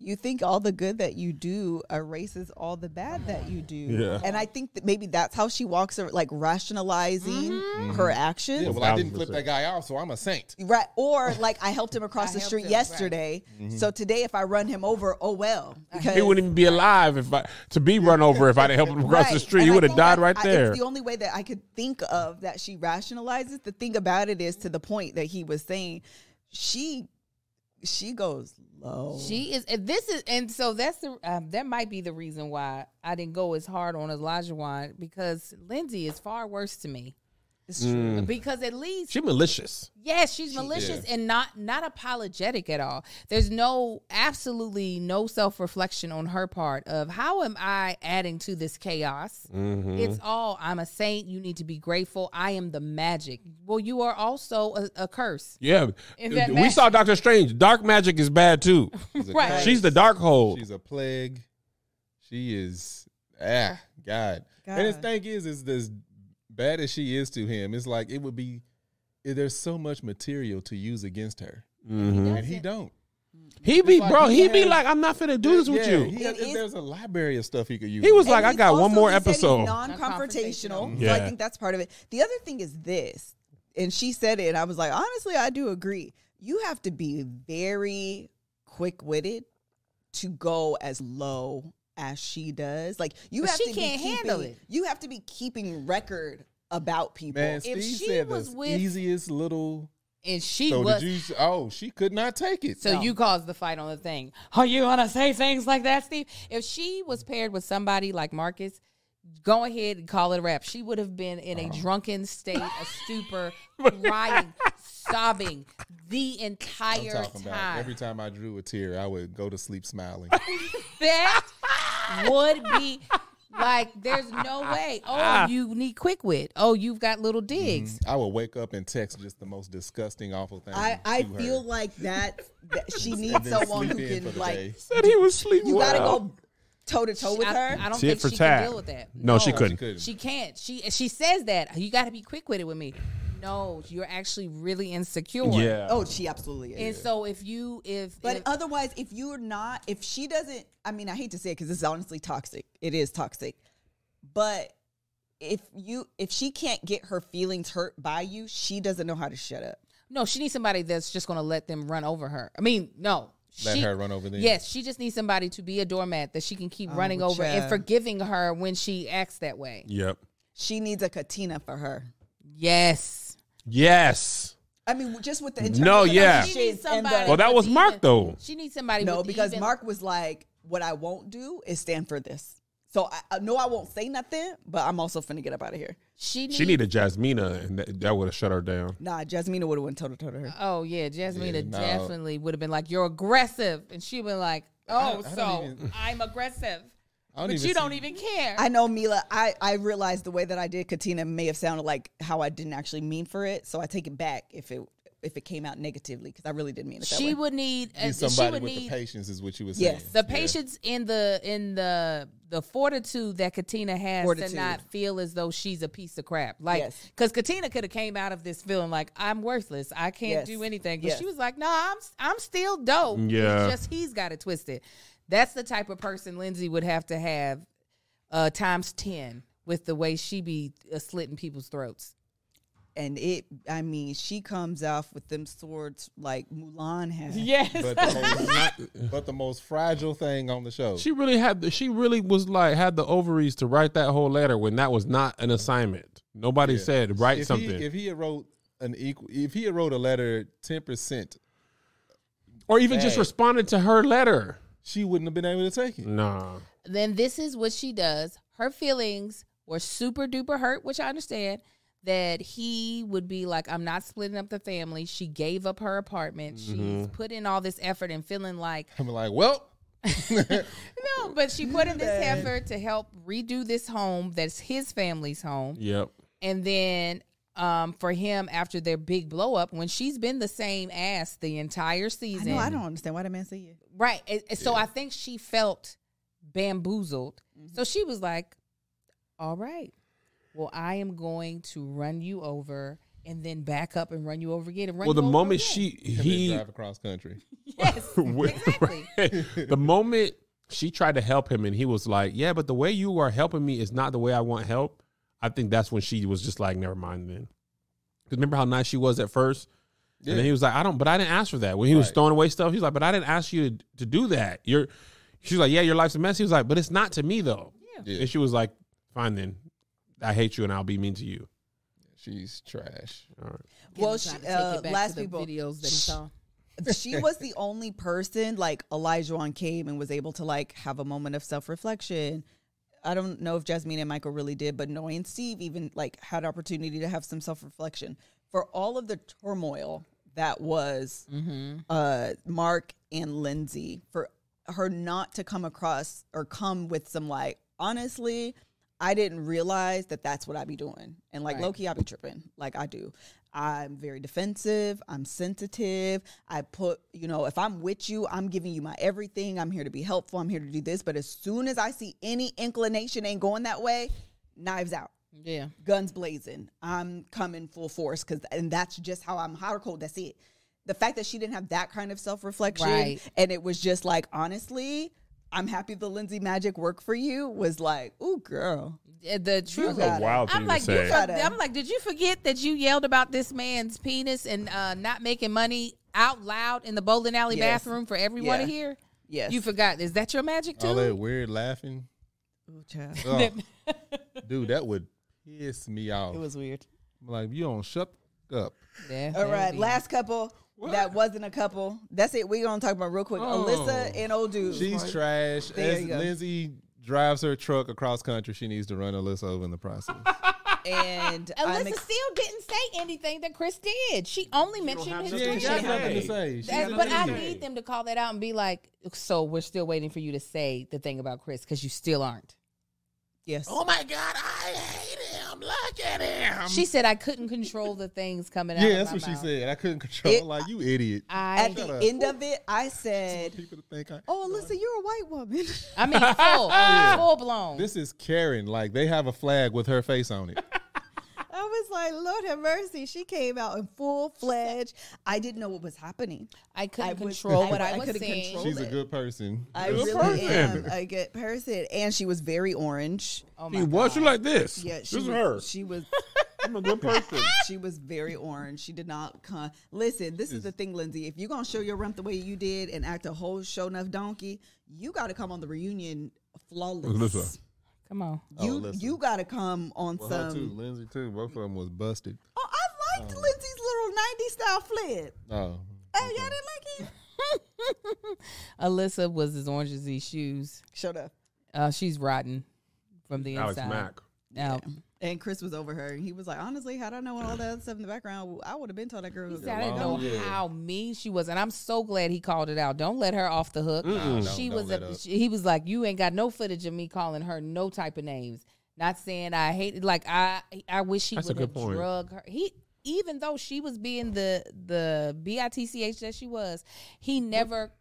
You think all the good that you do erases all the bad that you do, Yeah. and I think that maybe that's how she walks, ar- like rationalizing Mm-hmm. her actions, yeah, well, I didn't flip that guy off, so I'm a saint. right? Or like I helped him across the street him, right. yesterday, so today if I run him over, oh well, because He wouldn't even be alive if I to be run over if I didn't help him across the street. And he would have died that- right I- there. It's the only way that I could think of that she rationalizes. The thing about it is to the point that he was saying, she she goes low. She is. and This is, and so that's the. Um, that might be the reason why I didn't go as hard on Elijah because Lindsey is far worse to me. It's true. because at least she's malicious. Yes, she's malicious and not not apologetic at all. There's no absolutely no self-reflection on her part of how am I adding to this chaos? Mm-hmm. It's all I'm a saint, you need to be grateful. I am the magic. Well, you are also a, a curse. Yeah, Is we magic? saw Doctor Strange. Dark magic is bad too. She's Right. curse. She's the dark hole. She's a plague. She is ah God. And the God. thing is, is as bad as she is to him, it's like it would be. There's so much material to use against her, Mhm. and he don't. He be like bro. he He be has- like, I'm not finna do this with you. He has, It is- there's a library of stuff he could use. He was And like, I got one more he said he's episode. Non-confrontational. Non-confrontational. So I think that's part of it. The other thing is this, and she said it, and I was like, honestly, I do agree. You have to be very quick-witted to go as low as she does. Like you But have she to can't be handle keeping- it. You have to be keeping record about people. Man, If she said was the with- easiest little. And she So was did you? Oh, she could not take it. So you caused the fight on the thing. Are you gonna say things like that, Steve? If she was paired with somebody like Marcus, go ahead and call it a rap. She would have been in a Uh-huh. drunken state, a stupor, crying, sobbing the I'm entire talking about time. every time I drew a tear, I would go to sleep smiling. that would be like, there's no way. Oh, ah. you need quick wit. Oh, you've got little digs. Mm-hmm. I would wake up and text just the most disgusting, awful thing. I, I to her. feel like that, that she needs someone who sleep in for can like. day. Said he was sleeping. You gotta well. go toe to toe with I, her. I don't Tit think for she tat. can deal with that. No, she No, couldn't. couldn't. She can't. She she says that you got to be quick with it with me. No, you're actually really insecure. Yeah. oh, she absolutely is. And so if you if But if, otherwise, if you're not, if she doesn't, I mean, I hate to say it because this is honestly toxic. It is toxic. But if you, if she can't get her feelings hurt by you, she doesn't know how to shut up. no, she needs somebody that's just going to let them run over her. I mean, no. Let she, her run over them. Yes, she just needs somebody to be a doormat that she can keep oh, running over and forgiving her when she acts that way. Yep. She needs a Katina for her. Yes. Yes. I mean, just with the in terms No, of the yeah. She needs conversations and the- somebody. Well, that was Mark, even- though. She needs somebody. no, with because even- Mark was like, "What I won't do is stand for this." So I, I know I won't say nothing, but I'm also finna get up out of here. She needs, She needed Jasmina, and that, that would have shut her down. Nah, Jasmina would have went toe to toe to her. Oh yeah, Jasmine Yeah, no. definitely would have been like, "You're aggressive," and she been like, "Oh, I don't so even- I'm aggressive, I don't but you don't see- even care." I know Mila. I I realized the way that I did Katina may have sounded like how I didn't actually mean for it, so I take it back if it if it came out negatively because I really didn't mean it that she way. would need, uh, Need she somebody would with the patience, is what you was saying. Yes. saying. the Yeah. patience in the in the the fortitude that Katina has Fortitude. to not feel as though she's a piece of crap. Like, Yes. because Katina could have came out of this feeling like I'm worthless, I can't Yes. do anything, but Yes. she was like, "No, I'm I'm still dope. Yeah. It's just he's got it twisted." That's the type of person Lindsey would have to have uh, times ten with the way she be uh, slitting people's throats. and it. I mean, she comes off with them swords like Mulan has. Yes. But the, most, but the most fragile thing on the show. She really had. The, she really was like had the ovaries to write that whole letter when that was not an assignment. Nobody Yeah. said write if something, He, if he had wrote an equal, if he had wrote a letter ten percent, or even just responded to her letter. She wouldn't have been able to take it. Nah. then this is what she does. Her feelings were super duper hurt, which I understand. That he would be like, I'm not splitting up the family. She gave up her apartment. She's mm-hmm. put in all this effort and feeling like, I'm like, well, no, but she put in this effort to help redo this home that's his family's home. Yep. And then um, for him, after their big blow up, when she's been the same ass the entire I season. know. I don't understand why that man see you. Right. And- and So I think she felt bamboozled. Mm-hmm. So she was like, all right, well, I am going to run you over and then back up and run you over again. And run Well, the moment again. she he he drive across country. Yes, exactly. the moment she tried to help him and he was like, "Yeah, but the way you are helping me is not the way I want help." I think that's when she was just like, "Never mind." Then, because remember how nice she was at first, Yeah. and then he was like, "I don't," but I didn't ask for that. When he was throwing away stuff, he's like, "But I didn't ask you to, to do that." You're, she's like, "Yeah, your life's a mess." He was like, "But it's not to me though." Yeah. And she was like, "Fine then, I hate you and I'll be mean to you." She's trash. All right. Well, she, uh, last people videos that he saw. she was the only person like Elijah on came and was able to like have a moment of self reflection. I don't know if Jasmine and Michael really did, but knowing Steve even like had opportunity to have some self reflection for all of the turmoil that was uh, Mark and Lindsey for her not to come across or come with some like honestly. I didn't realize that that's what I'd be doing, and like Right. Loki, I'd be tripping like I do. I'm very defensive. I'm sensitive. I put, you know, if I'm with you, I'm giving you my everything. I'm here to be helpful. I'm here to do this. But as soon as I see any inclination ain't going that way, knives out, Yeah. guns blazing. I'm coming full force because, and that's just how I'm hot or cold. That's it. The fact that she didn't have that kind of self reflection, Right. and it was just like, honestly, I'm happy the Lindsey magic worked for you. Was like, ooh, girl, Uh, The truth. got a wild thing I'm to like, you say. for- I'm like, did you forget that you yelled about this man's penis and uh, not making money out loud in the bowling alley Yes. bathroom for everyone Yeah. to hear? yes, You forgot. Is that your magic too? All that weird laughing. Ooh, child. Ugh. Dude, that would piss me off. It was weird. I'm like, you don't shut up. Yeah, All that right, would be- last couple. That wasn't a couple. That's it. We're gonna talk about real quick. Oh. Alyssa and old dude. She's trash. There As you go. Lindsey drives her truck across country, she needs to run Alyssa over in the process. and Alyssa ex- still didn't say anything that Chris did. She only mentioned his to she ain't say got friendship. nothing to say. She That's- but I nothing need them to call that out and be like, so we're still waiting for you to say the thing about Chris because you still aren't. yes. Oh my God, I hate him. Look at him. She said I couldn't control the things coming out. Yeah, of that's my what she said. I couldn't control. It- like you idiot. I, At the up. end of it, I said, People to think I. "Oh, Alyssa, you're a white woman." I mean, full, full blown. This is Karen. Like they have a flag with her face on it. I was like, "Lord have mercy." She came out in full fledged. I didn't know what was happening. I couldn't I control I- what I, I was couldn't saying. control She's a good person. I Good really person. am a good person, and she was very orange. Oh my She was. She God. like this. Yeah, this she is was, her. She was. I'm a good person. She was very orange. She did not come. Listen, this is the thing, Lindsey. If you're gonna show your rump the way you did and act a whole show enough donkey, you got to come on the reunion flawless. Alyssa. Come on. You Oh, you got to come on Well, some. too. Lindsey too. Both of them was busted. Oh, I liked Lindsey's little '90s style flip. Oh. Oh, y'all didn't like it? Alyssa was as orange as these shoes. Shut up. Uh, she's rotten from the Alex inside. Mack. Now, And Chris was over her. And he was like, honestly, had I known all that stuff in the background, I would have been told that girl. he to said, I didn't know Yeah. how mean she was, and I'm so glad he called it out. Don't let her off the hook. Mm-mm. she Don't- was. don't A, she- he was like, you ain't got no footage of me calling her no type of names. Not saying I hate. it. Like I, I wish he That's a would good have point. drug her. He, even though she was being the the bitch that she was, he never,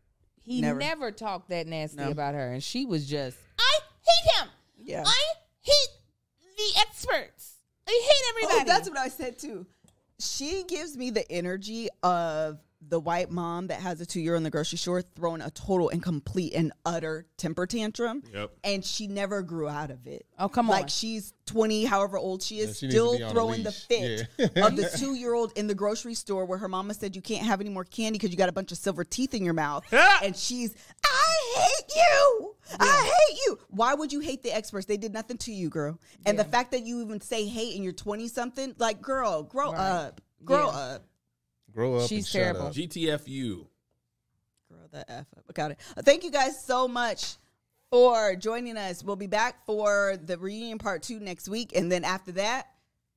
he Never. never, talked that nasty No. about her, and she was just. I hate him. Yeah. I hate the experts. I hate everybody. Oh, that's what I said too. She gives me the energy of the white mom that has a two year old in the grocery store throwing a total and complete and utter temper tantrum. Yep. And she never grew out of it. Oh, come on. Like she's 20, however old she is, Yeah, she still be on a throwing the fit Yeah. of the two year old in the grocery store where her mama said you can't have any more candy because you got a bunch of silver teeth in your mouth. and she's, I hate you. I hate you. Why would you hate the experts? They did nothing to you, girl. And the fact that you even say hate and you're 20 something, like, girl, grow Right. up. Grow Yeah. up. Grow up. She's and shut terrible. up. GTFU. Grow the F up. Got it. Uh, Thank you guys so much for joining us. We'll be back for the reunion part two next week. And then after that,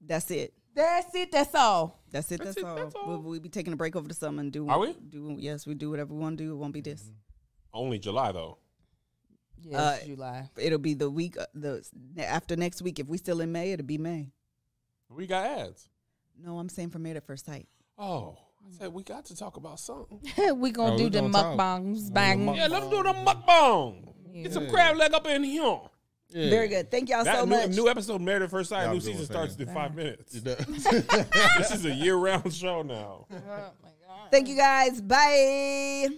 that's it. That's it. That's all. That's it. That's, That's it, all. that's all. We'll, we'll be taking a break over the summer and do. Are we? Do yes, we do whatever we want to do. It won't be this. Only July though. Yes, Uh, July. It'll be the week uh, the after next week. If we still in May, it'll be May. We got ads. No, I'm saying for May at first sight. Oh, I said we got to talk about something. we gonna Oh, do we the gonna talk. mukbangs. Bang. Yeah, let's do the mukbang. Get some crab leg up in here. Yeah. Very good. Thank y'all That so new, much. new episode, Married at First Sight. Y'all New good season starts in five minutes. This is a year round show now. Oh my god. Thank you guys. Bye.